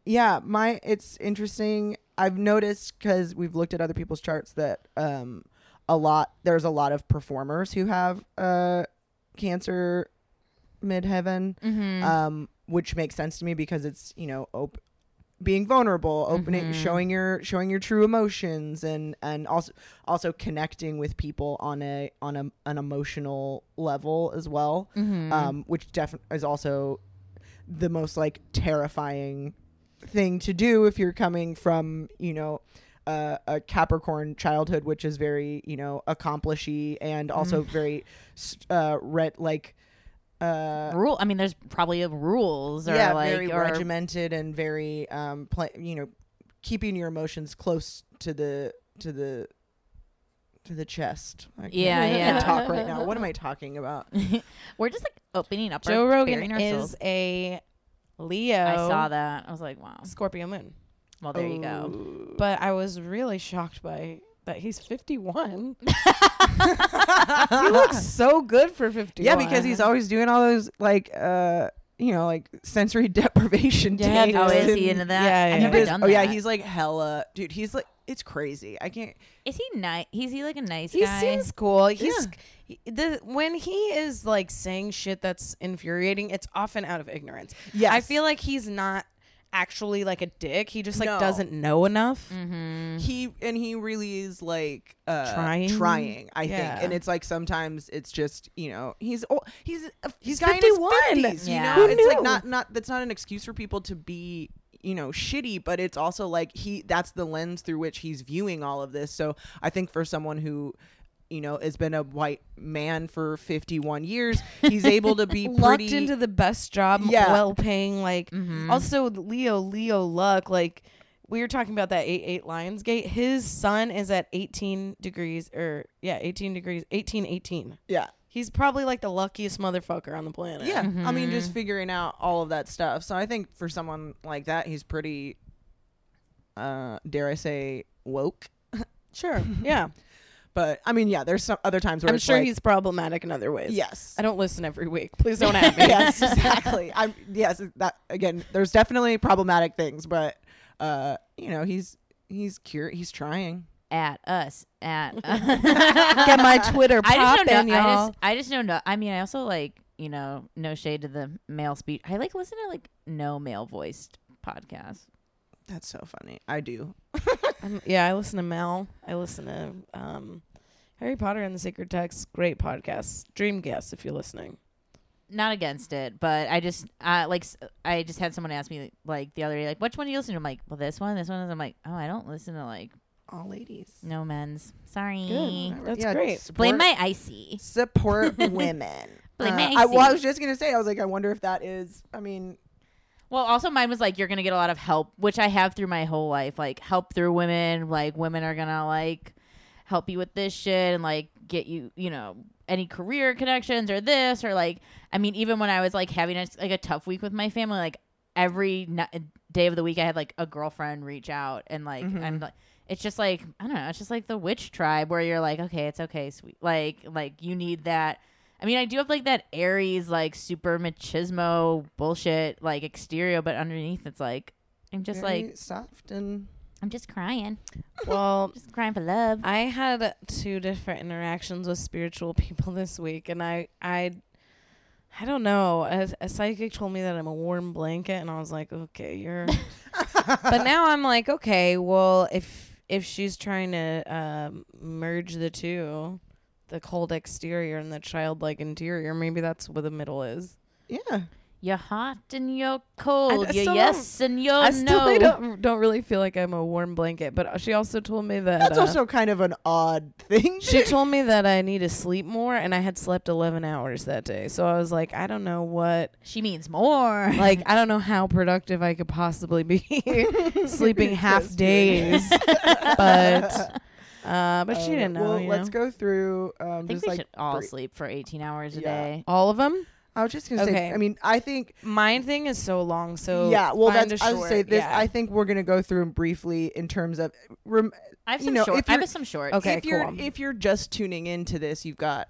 yeah, my it's interesting. I've noticed cuz we've looked at other people's charts that um a lot there's a lot of performers who have uh cancer midheaven Mhm. um which makes sense to me because it's, you know, op- being vulnerable, opening Mhm. showing your showing your true emotions and and also also connecting with people on a on a an emotional level as well Mhm. um, which definitely is also the most like terrifying thing to do if you're coming from you know uh, a Capricorn childhood, which is very you know accomplishy and also very s- uh, red like uh, rule i mean there's probably a rules or yeah like very or regimented and very um pla you know keeping your emotions close to the to the to the chest. I Yeah, I can't yeah. talk right now. What am I talking about? we're just like opening up Joe our, Rogan bearing ourselves. is a Leo. i saw that i was like wow Scorpio moon. well there you Oh. go But I was really shocked by that he's 51. he looks so good for 51. Yeah, because he's always doing all those like uh you know like sensory deprivation Yeah, takes oh is and- he into that Yeah, i've yeah. never It is- done oh yeah, he's like hella dude. He's like it's crazy. I can't. is he nice he's he like a nice He guy seems cool. He's he- the when he is like saying shit that's infuriating, it's often out of ignorance. Yeah, I feel like he's not actually like a dick. He just like No. doesn't know enough. mm-hmm. he and he really is like uh Trying? trying i Yeah. think and it's like sometimes it's just you know he's old he's a He's guy in his 51. 50s, you know Who it's like not not that's not an excuse for people to be you know shitty but it's also like he that's the lens through which he's viewing all of this so i think for someone who you know has been a white man for 51 years he's able to be lucked pretty into the best job, Yeah. well paying. Like Mhm. also Leo, Leo Luck. Like we were talking about that eight eight Lionsgate. His sun is at eighteen degrees, or yeah, eighteen degrees, eighteen eighteen. yeah He's probably like the luckiest motherfucker on the planet. yeah i mean just Mm-hmm. figuring out all of that stuff so i think for someone like that he's pretty uh dare i say woke sure, yeah. But i mean yeah there's some other times where I'm it's sure like, he's problematic in other ways. yes I don't listen every week. Please don't at me. yes, exactly. I'm yes, that again. There's definitely problematic things, but uh, you know, he's he's cure. He's trying. at us at Get my Twitter I just don't know. I y'all. just I just don't know. I mean, I also like you know no shade to the male speech. I like listen to like no male voiced podcasts. That's so funny. I do. Um, yeah, I listen to Mel. I listen to um, Harry Potter and the Sacred Text. Great podcast. Dream guest if you're listening. Not against it, but I just uh, like I just had someone ask me like the other day like which one do you listen to? I'm like well this one this one. I'm like oh I don't listen to like All ladies. no men's. Sorry. Good. That's Yeah, great. support- Blame my IC. support women. Blame Uh, my I, well, I was just gonna say. I was like, I wonder if that is. I mean, Well, also mine was like you're gonna get a lot of help, which I have through my whole life. Like help through women. Like women are gonna like help you with this shit and like get you, you know, any career connections or this or like. I mean, even when I was like having a, like a tough week with my family, like every n- day of the week, I had like a girlfriend reach out and like I'm mm-hmm. like. It's just like I don't know. It's just like the witch tribe where you're like, okay, it's okay, sweet. Like, like you need that. I mean, I do have like that Aries, like super machismo bullshit, like exterior, but underneath it's like I'm just very like soft and I'm just crying, Well, just crying for love. I had two different interactions with spiritual people this week, and I, I, I don't know. A, a psychic told me that I'm a warm blanket, and I was like, okay, you're. but now I'm like, okay, well, if if she's trying to um, merge the two, the cold exterior and the childlike interior, maybe that's what the middle is. yeah. You're hot and you're cold. I You're yes and you're I still no. don't don't really feel like I'm a warm blanket, but she also told me that That's uh, also kind of an odd thing. She told me that I need to sleep more, and I had slept 11 hours that day. So I was like, I don't know what, She means more. like, I don't know how productive I could possibly be sleeping half days. but, uh, but she Uh, didn't know. Well, you let's know? go through. Um, I think just we like should all brief- sleep for 18 hours a Yeah. day. all of them. I was just gonna say. I mean, I think Mine thing is so long, so yeah. Well, find that's a I would say short, this. yeah. I think we're gonna go through them briefly in terms of. Rem- I have You some know, short. if I you're- have some short. Okay, if you're cool. if you're just tuning into this, you've got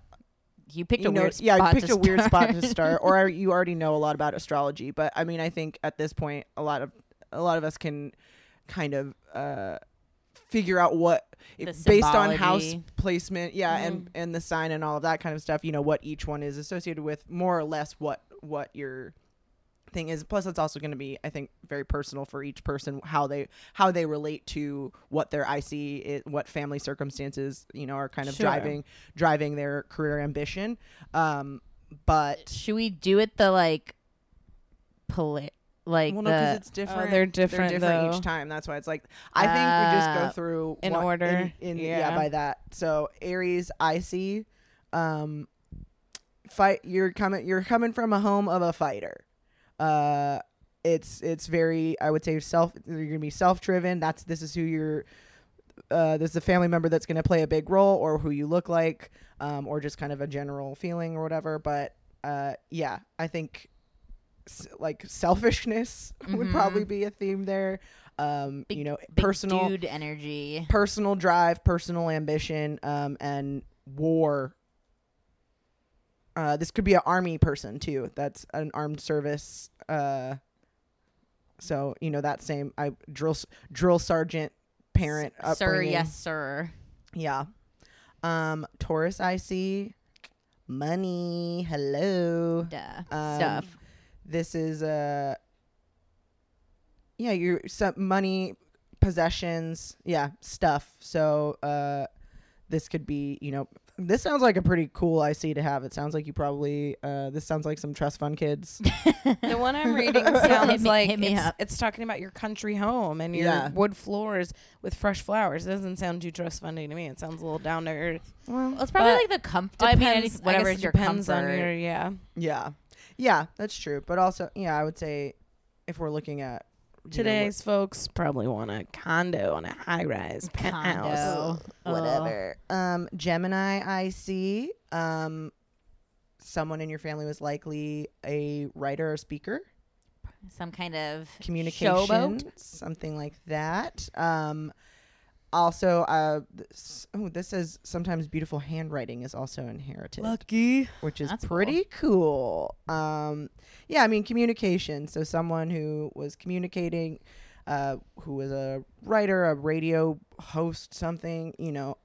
You picked you a know, weird spot. yeah, I picked to a weird spot to start. start, or you already know a lot about astrology. But I mean, I think at this point, a lot of a lot of us can kind of uh, figure out what The based on house placement, yeah, and and the sign and all of that kind of stuff. You know what each one is associated with, more or less what what your thing is. Plus, it's also going to be, I think, very personal for each person how they how they relate to what their IC, is, what family circumstances, you know, are kind of Sure. driving driving their career ambition. Um, but Should we do it the like, poli- like well, the no, because it's different. Oh, they're different, different though. each time. That's why it's like I think we just Uh, go through in what- order. In, in- yeah. Yeah. by that. So Aries, IC, um, fight. You're coming. You're coming from a home of a fighter. Uh, it's it's very. I would say self. You're gonna be self driven. That's this is who you're. Uh, this is a family member that's going to play a big role, or who you look like, um, or just kind of a general feeling or whatever. But uh, yeah, I think s- like selfishness would Mhm. probably be a theme there. Um, Big- you know, personal dude energy. personal drive, personal ambition, um, and war. Uh, this could be an army person too. That's an armed service. Uh, so you know that same I drill s- drill sergeant parent sir, yes, sir. Yeah. Um, Taurus IC. money. Hello. Duh. Um, Stuff. This is uh yeah, your some money, possessions, yeah, stuff. So uh this could be, you know, This sounds like a pretty cool IC to have. It sounds like you probably. Uh, this sounds like some trust fund kids. The one I'm reading Hit sounds me- like hit me it's, up. it's talking about your country home and your Yeah. wood floors with fresh flowers. It doesn't sound too trust funding to me. It sounds a little down to earth. Well, it's probably But like the comfort. I mean, any- Depends- whatever guess is it your depends comfort. on your yeah. yeah, yeah, that's true. But also, yeah, I would say if we're looking at you know, Today's folks probably want a condo on a high rise penthouse. Condo. whatever. Um, Gemini IC. Um, someone in your family was likely a writer or speaker. Some kind of communication, showboat. something like that. Um, also, uh, this, oh, this says sometimes beautiful handwriting is also inherited, Lucky. which is That's pretty cool. Um, yeah, I mean communication. So someone who was communicating, uh, who was a writer, a radio host, something, you know,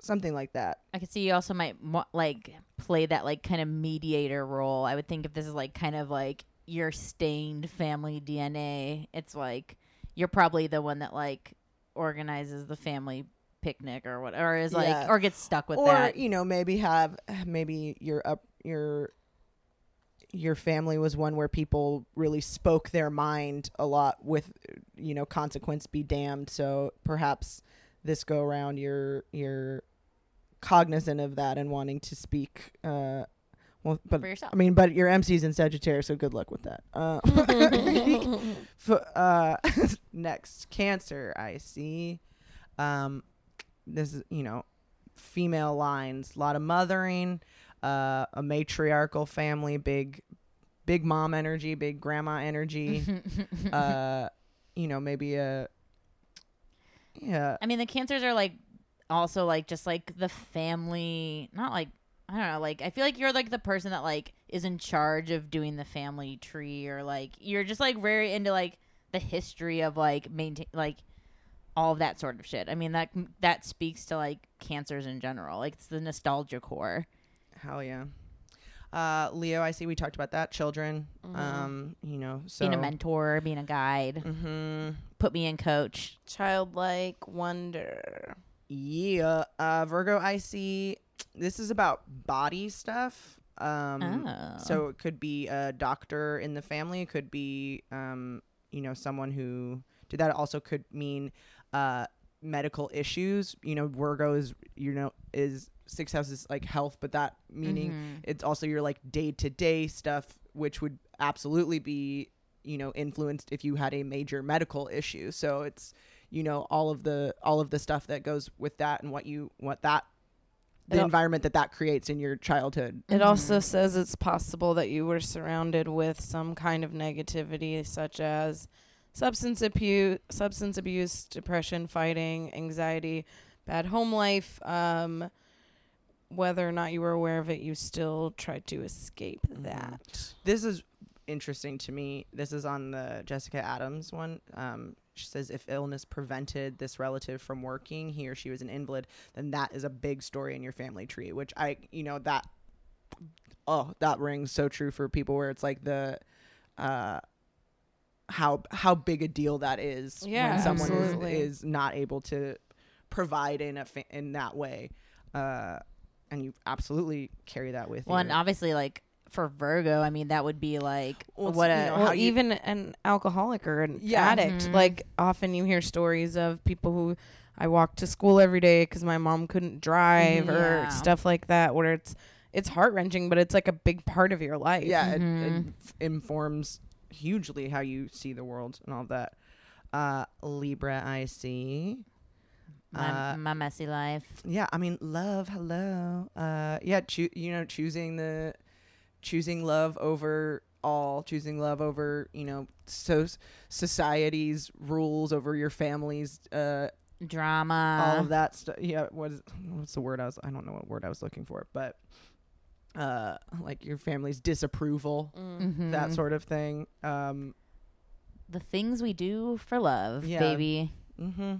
something like that. I could see you also might mo- like play that like kind of mediator role. I would think if this is like kind of like your stained family DNA, it's like you're probably the one that like organizes the family picnic or whatever is like Yeah. or gets stuck with that. or that. you know maybe have maybe your up your your family was one where people really spoke their mind a lot with you know consequence be damned so perhaps this go around you're you're cognizant of that and wanting to speak uh well but For yourself. i mean but your mc's in sagittarius so good luck with that. Uh, F- uh next cancer i see. Um this is you know female lines a lot of mothering uh a matriarchal family big big mom energy big grandma energy uh you know maybe a yeah. I mean, the cancers are like also like just like the family, not like I don't know, like I feel like you're like the person that like is in charge of doing the family tree or like you're just like very into like the history of like maintain like all of that sort of shit. I mean that that speaks to like cancers in general. Like it's the nostalgia core. hell yeah uh leo i see we talked about that children um you know so being a mentor, being a guide, hmm put me in coach. Childlike wonder. Yeah, uh, Virgo. I see. This is about body stuff. Um, Oh. So it could be a doctor in the family. It could be, um, you know, someone who did that. Also could mean uh, medical issues. You know, Virgo is you know is six houses like health, but that meaning Mm-hmm. it's also your like day to day stuff, which would absolutely be you know influenced if you had a major medical issue. So it's you know all of the all of the stuff that goes with that and what you what that the It environment that that creates in your childhood. It also says it's possible that you were surrounded with some kind of negativity, such as substance abuse, substance abuse, depression, fighting, anxiety, bad home life. Um, whether or not you were aware of it, you still tried to escape that. This is interesting to me. This is on the Jessica Adams one. Um, she says if illness prevented this relative from working, he or she was an invalid, then that is a big story in your family tree. Which I, you know, that oh, that rings so true for people where it's like the uh how how big a deal that is Yeah, when someone is, is not able to provide in a fa- in that way. Uh and you absolutely carry that with Well, you. and obviously like for Virgo, I mean that would be like Well, it's, what you a know, Well, you- even an alcoholic or an Yeah. addict. Mhm. Like often you hear stories of people who I walked to school every day because my mom couldn't drive Mhm. or stuff like that, where it's it's heart wrenching, but it's like a big part of your life. yeah, it, it Mhm. f- informs hugely how you see the world and all that. Uh, Libra, I see. my, Uh, my messy life. yeah, I mean, love. Hello. Uh, yeah, choo- you know, choosing the choosing love over all, choosing love over you know, so society's rules over your family's uh, Drama. all of that stuff. Yeah, what is what's the word I was? I don't know what word I was looking for, but uh, like your family's disapproval, Mhm. that sort of thing. Um, the things we do for love, Yeah. baby. mm-hmm.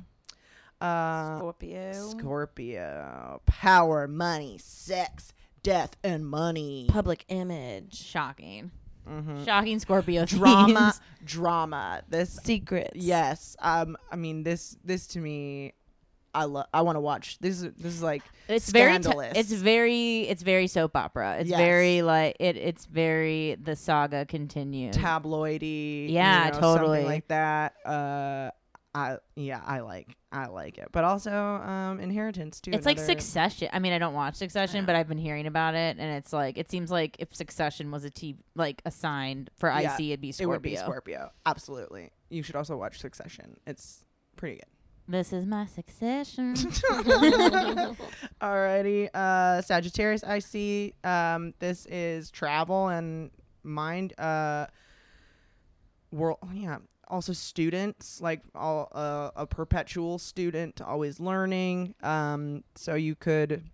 Uh, Scorpio. Scorpio, power, money, sex, death, and money. Public image. Shocking. Mhm. Shocking Scorpio Drama, themes. drama. This Secrets. Yes. Um. I mean, this this to me, I love. I want to watch. This is this is like It's very t- scandalous. it's very it's very soap opera. It's Yes. very like it it's very the saga continues. tabloidy. you Yeah, know, totally. like that. Uh, I yeah, I like I like it, but also um, Inheritance too. it's like Succession. I mean, I don't watch Succession, Yeah. but I've been hearing about it, and it's like it seems like if Succession was a T like assigned for Yeah, IC, it'd be It Scorpio. would be Scorpio. Absolutely. You should also watch Succession. It's pretty good. This is my Succession. Alrighty, uh, Sagittarius. I see. Um, this is travel and mind. Uh, world. Yeah. Also, students like all uh, a perpetual student, always learning. Um, so you could,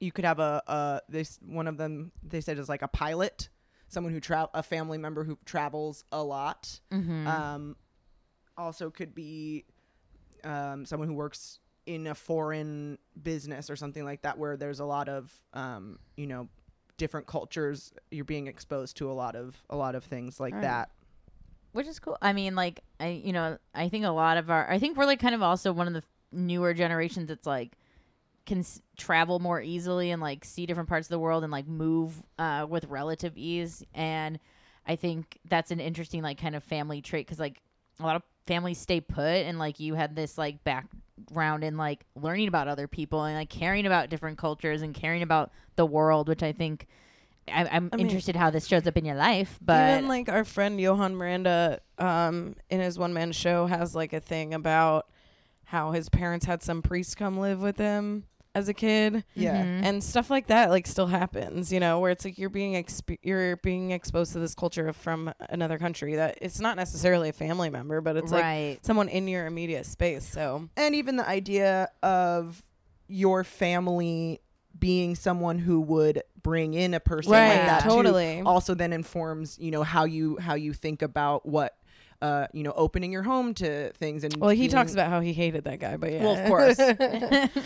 you could have a uh this one of them. They said is like a pilot, someone who travel a family member who travels a lot. mm-hmm. Um, also could be um, someone who works in a foreign business or something like that, where there's a lot of um, you know different cultures. You're being exposed to a lot of a lot of things like Right. that. Which is cool. I mean, like I, you know, I think a lot of our, I think we're like kind of also one of the newer generations that's like can s- travel more easily and like see different parts of the world and like move uh, with relative ease. And I think that's an interesting like kind of family trait because like a lot of families stay put and like you had this like background in like learning about other people and like caring about different cultures and caring about the world, which I think. I, I'm I mean- interested how this shows up in your life, but Even like our friend Johan Miranda, um, in his one man show, has like a thing about how his parents had some priest come live with him as a kid, Yeah. Mhm. and stuff like that. Like still happens, you know, where it's like you're being exp- you're being exposed to this culture from another country that it's not necessarily a family member, but it's like someone in your immediate space. So and even the idea of your family being someone who would bring in a person like Right, that too, totally. also then informs you know how you how you think about what uh you know opening your home to things and well, he being- talks about how he hated that guy, but yeah, Well, of course.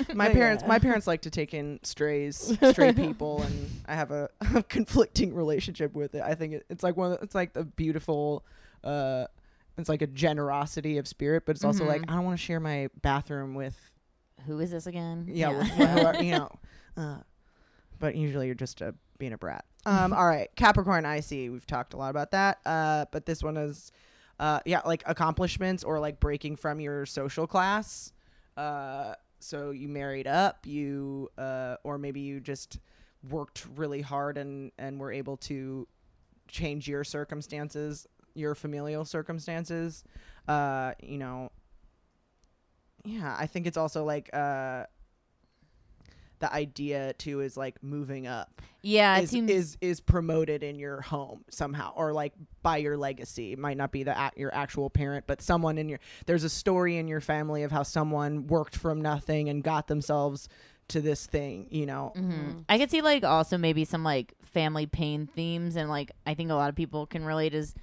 my But parents yeah. my parents like to take in strays stray people and i have a, a conflicting relationship with it i think it, it's like one of the, it's like the beautiful uh it's like a generosity of spirit but it's also like Mhm. i don't want to share my bathroom with Who is this again? yeah, with whoever, you know uh, but usually you're just uh, being a brat. Um all right. Capricorn i see. We've talked a lot about that. Uh but this one is uh yeah like accomplishments or like breaking from your social class. Uh so you married up you uh or maybe you just worked really hard and and were able to change your circumstances your familial circumstances. Uh you know yeah i think it's also like uh the idea too is like moving up Yeah, it is, seems is is promoted in your home somehow or like by your legacy. It might not be the ac- your actual parent but someone in your there's a story in your family of how someone worked from nothing and got themselves to this thing you know? Mhm. I could see like also maybe some like family pain themes and like I think a lot of people can relate is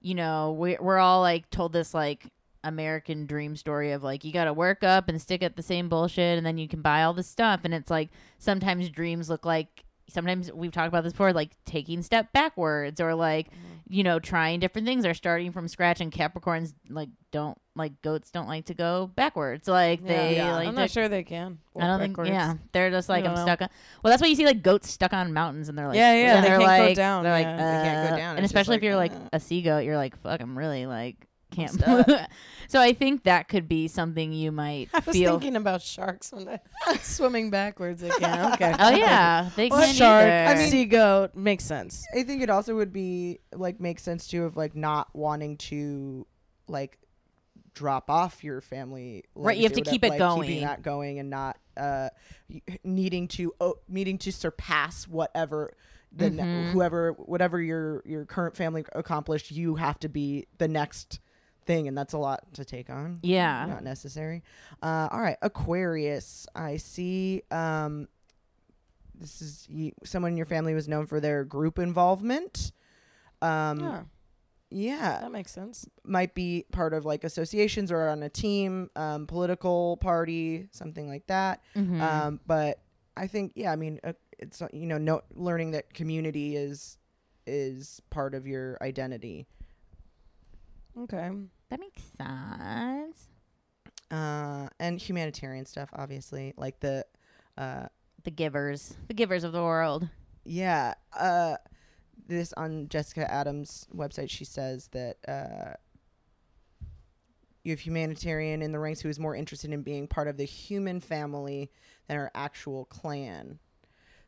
you know we we're all like told this like American dream story of like you got to work up and stick at the same bullshit and then you can buy all this stuff and it's like sometimes dreams look like sometimes we've talked about this before like taking step backwards or like you know trying different things or starting from scratch and Capricorns like don't like goats don't like to go backwards like they Yeah. like I'm to not sure they can. I don't think. Yeah, they're just like I I'm know. stuck on. Well, that's why you see like goats stuck on mountains, and they're like, Yeah, yeah, and they they're can't go down, They're like, yeah. They can't go uh, down. And It's just especially if you're like uh. a sea goat, you're like, fuck, I'm really like can't. stuck. move." so I think that could be something you might I was feel. thinking about sharks when I swimming backwards again. Okay. oh yeah, they Well, can shark, either. sea goat makes sense. I think it also would be like make sense too of like not wanting to like drop off your family. Right, you have to or keep whatever, it like, going. keeping that going, and not uh needing to oh, needing to surpass whatever the ne- Mhm. whoever whatever your your current family accomplished. You have to be the next thing, and that's a lot to take on. yeah, not necessary. Uh, all right, Aquarius. I see. Um, this is you, someone in your family was known for their group involvement. Um, yeah, yeah, that makes sense. might be part of like associations or on a team, um, political party, something like that. Mhm. Um, but I think, yeah, I mean, uh, it's you know, no, learning that community is is part of your identity. Okay. That makes sense. uh, and humanitarian stuff, obviously, like the, uh, The givers, the givers of the world. yeah, uh, this on Jessica Adams' website, she says that uh, you have humanitarian in the ranks who is more interested in being part of the human family than our actual clan.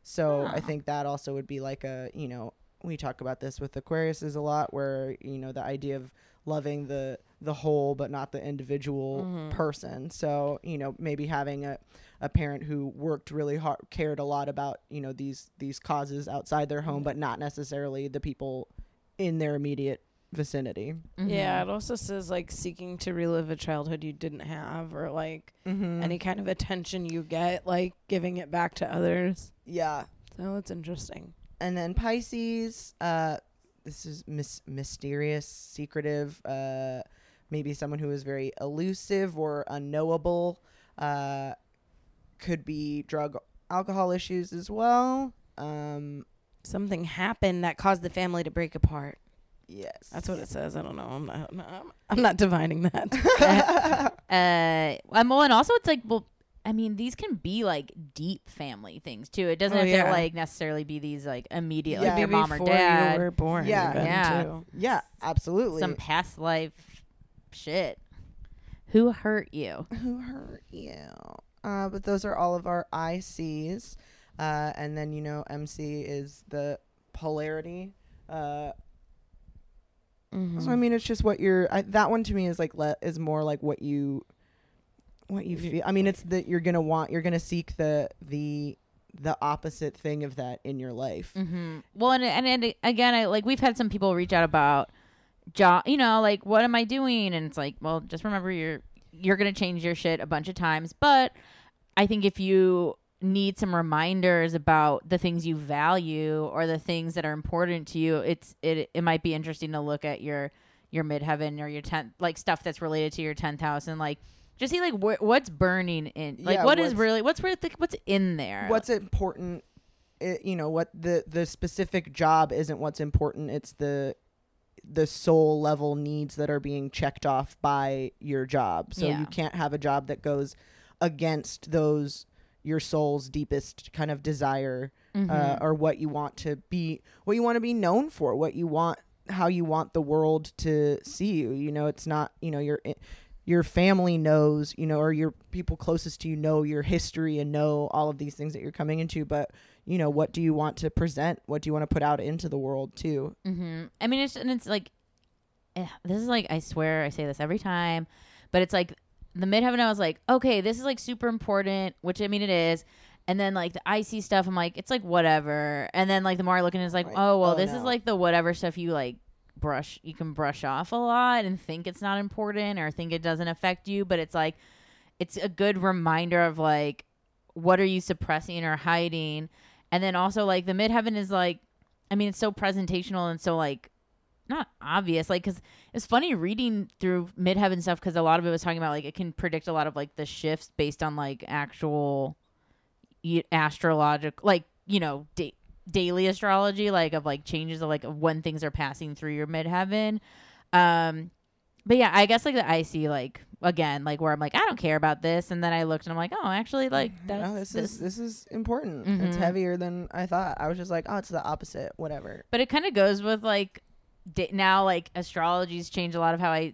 So I think that also would be like a, you know, we talk about this with Aquariuses a lot, where you know the idea of loving the the whole but not the individual Mhm. person. So you know maybe having a, a parent who worked really hard, cared a lot about you know these these causes outside their home, but not necessarily the people in their immediate vicinity. Yeah, Mm-hmm. it also says like seeking to relive a childhood you didn't have, or like Mm-hmm. any kind of attention you get, like giving it back to others. yeah, So it's interesting. and then Pisces. Uh, this is mis- mysterious, secretive. Uh, maybe someone who is very elusive or unknowable. Uh, could be drug, alcohol issues as well. Um, Something happened that caused the family to break apart. yes, That's what it says. I don't know. I'm not. I'm, I'm not divining that. Uh, um, well, and also it's like, well, I mean, these can be like deep family things too. It doesn't Oh, have yeah. to like necessarily be these like immediate, Yeah. like your Maybe mom or dad, you were born. Yeah. Yeah. too. yeah, absolutely. some past life shit. Who hurt you? who hurt you? Uh, but those are all of our ICs. Uh, and then, you know, MC is the polarity. Uh, Mhm. So, I mean, it's just what you're, I, that one to me is like, le- is more like what you, what you feel. I mean, it's that you're going to want, you're going to seek the, the, the opposite thing of that in your life. Mm-hmm. Well, and, and and again, I like we've had some people reach out about job. You know, like what am I doing? And it's like, well, just remember you're you're gonna change your shit a bunch of times. But I think if you need some reminders about the things you value or the things that are important to you, it's it it might be interesting to look at your your midheaven or your tenth like stuff that's related to your tenth house and like just see like wh- what's burning in like Yeah, what is what's- really what's really what's in there. What's important, you know, what the, the specific job isn't what's important. It's the, the soul level needs that are being checked off by your job. So Yeah. you can't have a job that goes against those your soul's deepest kind of desire Mm-hmm. uh, or what you want to be what you want to be known for what you want how you want the world to see you you know it's not you know your your family knows you know or your people closest to you know your history and know all of these things that you're coming into but you know what do you want to present what do you want to put out into the world too Mm-hmm. I mean, it's and it's like eh, this is like I swear I say this every time, but it's like the midheaven. I was like, okay, this is like super important, which I mean it is. And then like the IC stuff, I'm like, it's like whatever. And then like the more I look at it, it's like, Right. oh well, Oh, this is like the whatever stuff you like brush you can brush off a lot and think it's not important or think it doesn't affect you, but it's like it's a good reminder of like what are you suppressing or hiding. And then also like the midheaven is like I mean, it's so presentational and so like not obvious. Like, cause it's funny reading through midheaven stuff because a lot of it was talking about like it can predict a lot of like the shifts based on like actual astrological, like you know, da- daily astrology, like of like changes of like of when things are passing through your midheaven. Um, but yeah, I guess like the IC like again, like where I'm like I don't care about this, and then I looked and I'm like, oh, actually, like that's no, this, this is this is important it's Mhm. heavier than i thought i was just like oh it's the opposite whatever But it kind of goes with like da- now like astrology's changed a lot of how I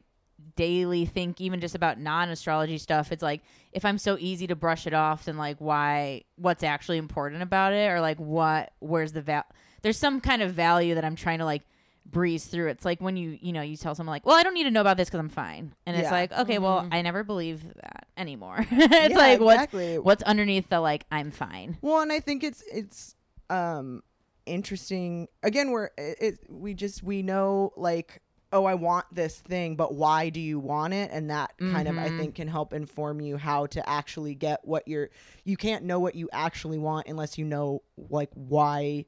daily think even just about non-astrology stuff. It's like if I'm so easy to brush it off then like why what's actually important about it or like what where's the val there's some kind of value that I'm trying to like breeze through. It's like when you you know you tell someone like, "Well, I don't need to know about this cuz I'm fine." And it's Yeah. like, "Okay, well, Mhm. I never believe that anymore." it's Yeah, like what's what's underneath the like I'm fine. Well, and I think it's it's um interesting. Again, we're it, it we just we know like oh I want this thing, but why do you want it? And that kind of I Mhm. think can help inform you how to actually get what you're. You can't know what you actually want unless you know like why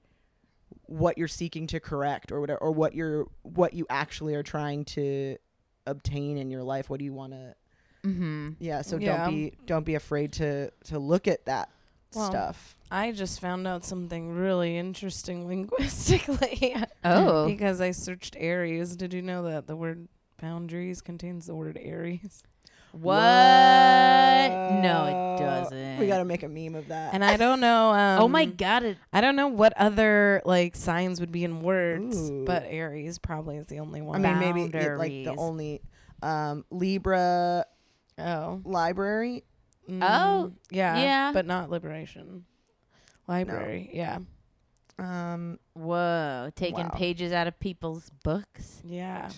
what you're seeking to correct or whatever or what you're what you actually are trying to obtain in your life. What do you want to mm-hmm. yeah, so Yeah. don't be don't be afraid to to look at that Well, stuff. I just found out something really interesting linguistically. Oh. because I searched Aries. Did you know that the word boundaries contains the word Aries? What? No, it doesn't. We got to make a meme of that. And I don't know. Um, oh my god! It, I don't know what other like signs would be in words, Ooh. but Aries probably is the only one. I mean, maybe it- like the only um, Libra oh, library. Mm, Oh, yeah, yeah. but not liberation. Library, yeah, Um, whoa! Taking Wow. pages out of people's books. yeah.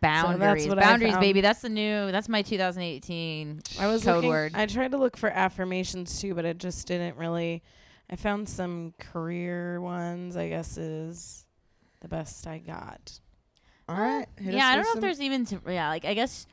Boundaries, what boundaries, baby. That's the new. That's my 2018 I was code looking, word. I tried to look for affirmations too, but it just didn't really. I found some career ones. I guess is the best I got. all right. yeah, I don't know if there's even. To, yeah, like I guess.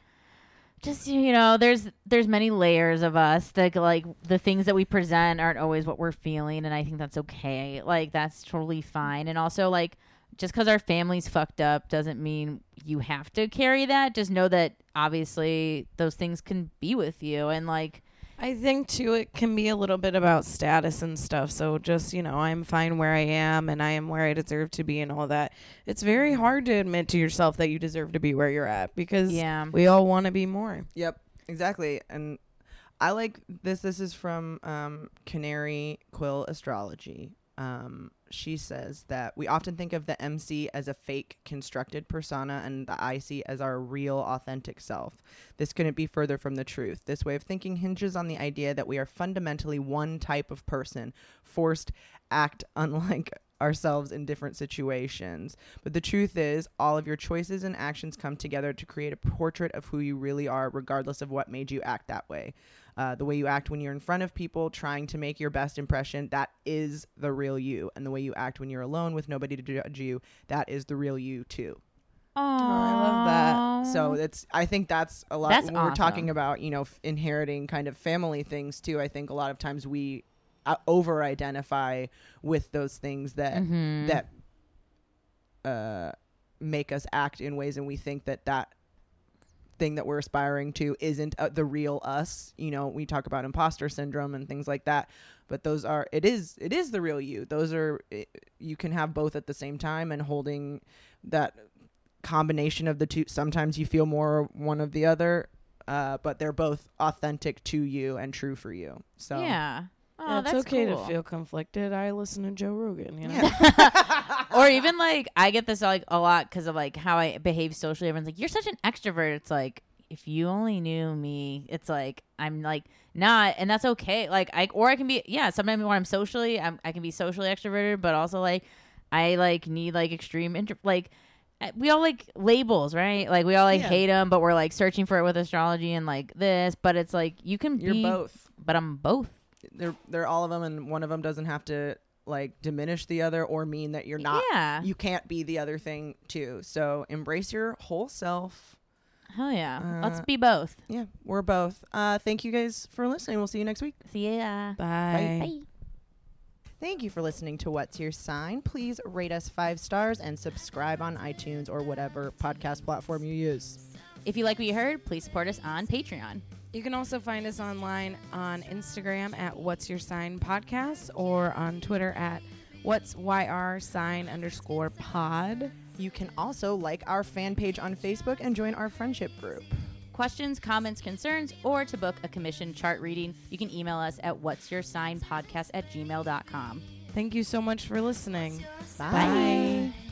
Just you know, there's there's many layers of us that like the things that we present aren't always what we're feeling, and I think that's okay. Like that's totally fine. And also like just because our family's fucked up doesn't mean you have to carry that. Just know that obviously those things can be with you, and like I think too, it can be a little bit about status and stuff. So just you know, I'm fine where I am, and I am where I deserve to be, and all that. It's very hard to admit to yourself that you deserve to be where you're at because yeah, we all want to be more. Yep, exactly. And I like this. This is from um, Canary Quill Astrology. Um, she says that we often think of the MC as a fake constructed persona and the IC as our real authentic self. This couldn't be further from the truth. This way of thinking hinges on the idea that we are fundamentally one type of person, forced act unlike ourselves in different situations. But the truth is, all of your choices and actions come together to create a portrait of who you really are, regardless of what made you act that way. Uh, the way you act when you're in front of people, trying to make your best impression, that is the real you. And the way you act when you're alone with nobody to judge you, that is the real you too. Oh, I love that. So it's I think that's a lot That's when we're talking about, you know, f- inheriting kind of family things too. I think a lot of times we over identify with those things that Mhm. that uh make us act in ways and we think that that thing that we're aspiring to isn't uh, the real us you know we talk about imposter syndrome and things like that but those are it is it is the real you those are i you can have both at the same time and holding that combination of the two sometimes you feel more one of the other uh, but they're both authentic to you and true for you so yeah. Oh, Yeah, it's that's okay cool. to feel conflicted. I listen to Joe Rogan. You know, yeah. or even like I get this like a lot because of like how I behave socially. Everyone's like, "You're such an extrovert." It's like if you only knew me, it's like I'm like not, and that's okay. Like I or I can be yeah. Sometimes when I'm socially, I'm, I can be socially extroverted, but also like I like need like extreme intro like. We all like labels, right? Like we all like Yeah. hate them, but we're like searching for it with astrology and like this. But it's like you can you're be both but I'm both. They're they're all of them and one of them doesn't have to like diminish the other or mean that you're not yeah, you can't be the other thing too so embrace your whole self hell yeah. Let's Uh, be both. yeah we're both uh thank you guys for listening we'll see you next week See ya. bye. Bye. thank you for listening to what's your sign please rate us five stars and subscribe on itunes or whatever podcast platform you use If you like what you heard, please support us on Patreon. You can also find us online on Instagram at What's Your Sign Podcast or on Twitter at What's YR sign underscore pod. you can also like our fan page on facebook and join our friendship group Questions, comments, concerns, or to book a commission chart reading, you can email us at what's your sign podcast at gmail.com. Thank you so much for listening. Bye. Bye.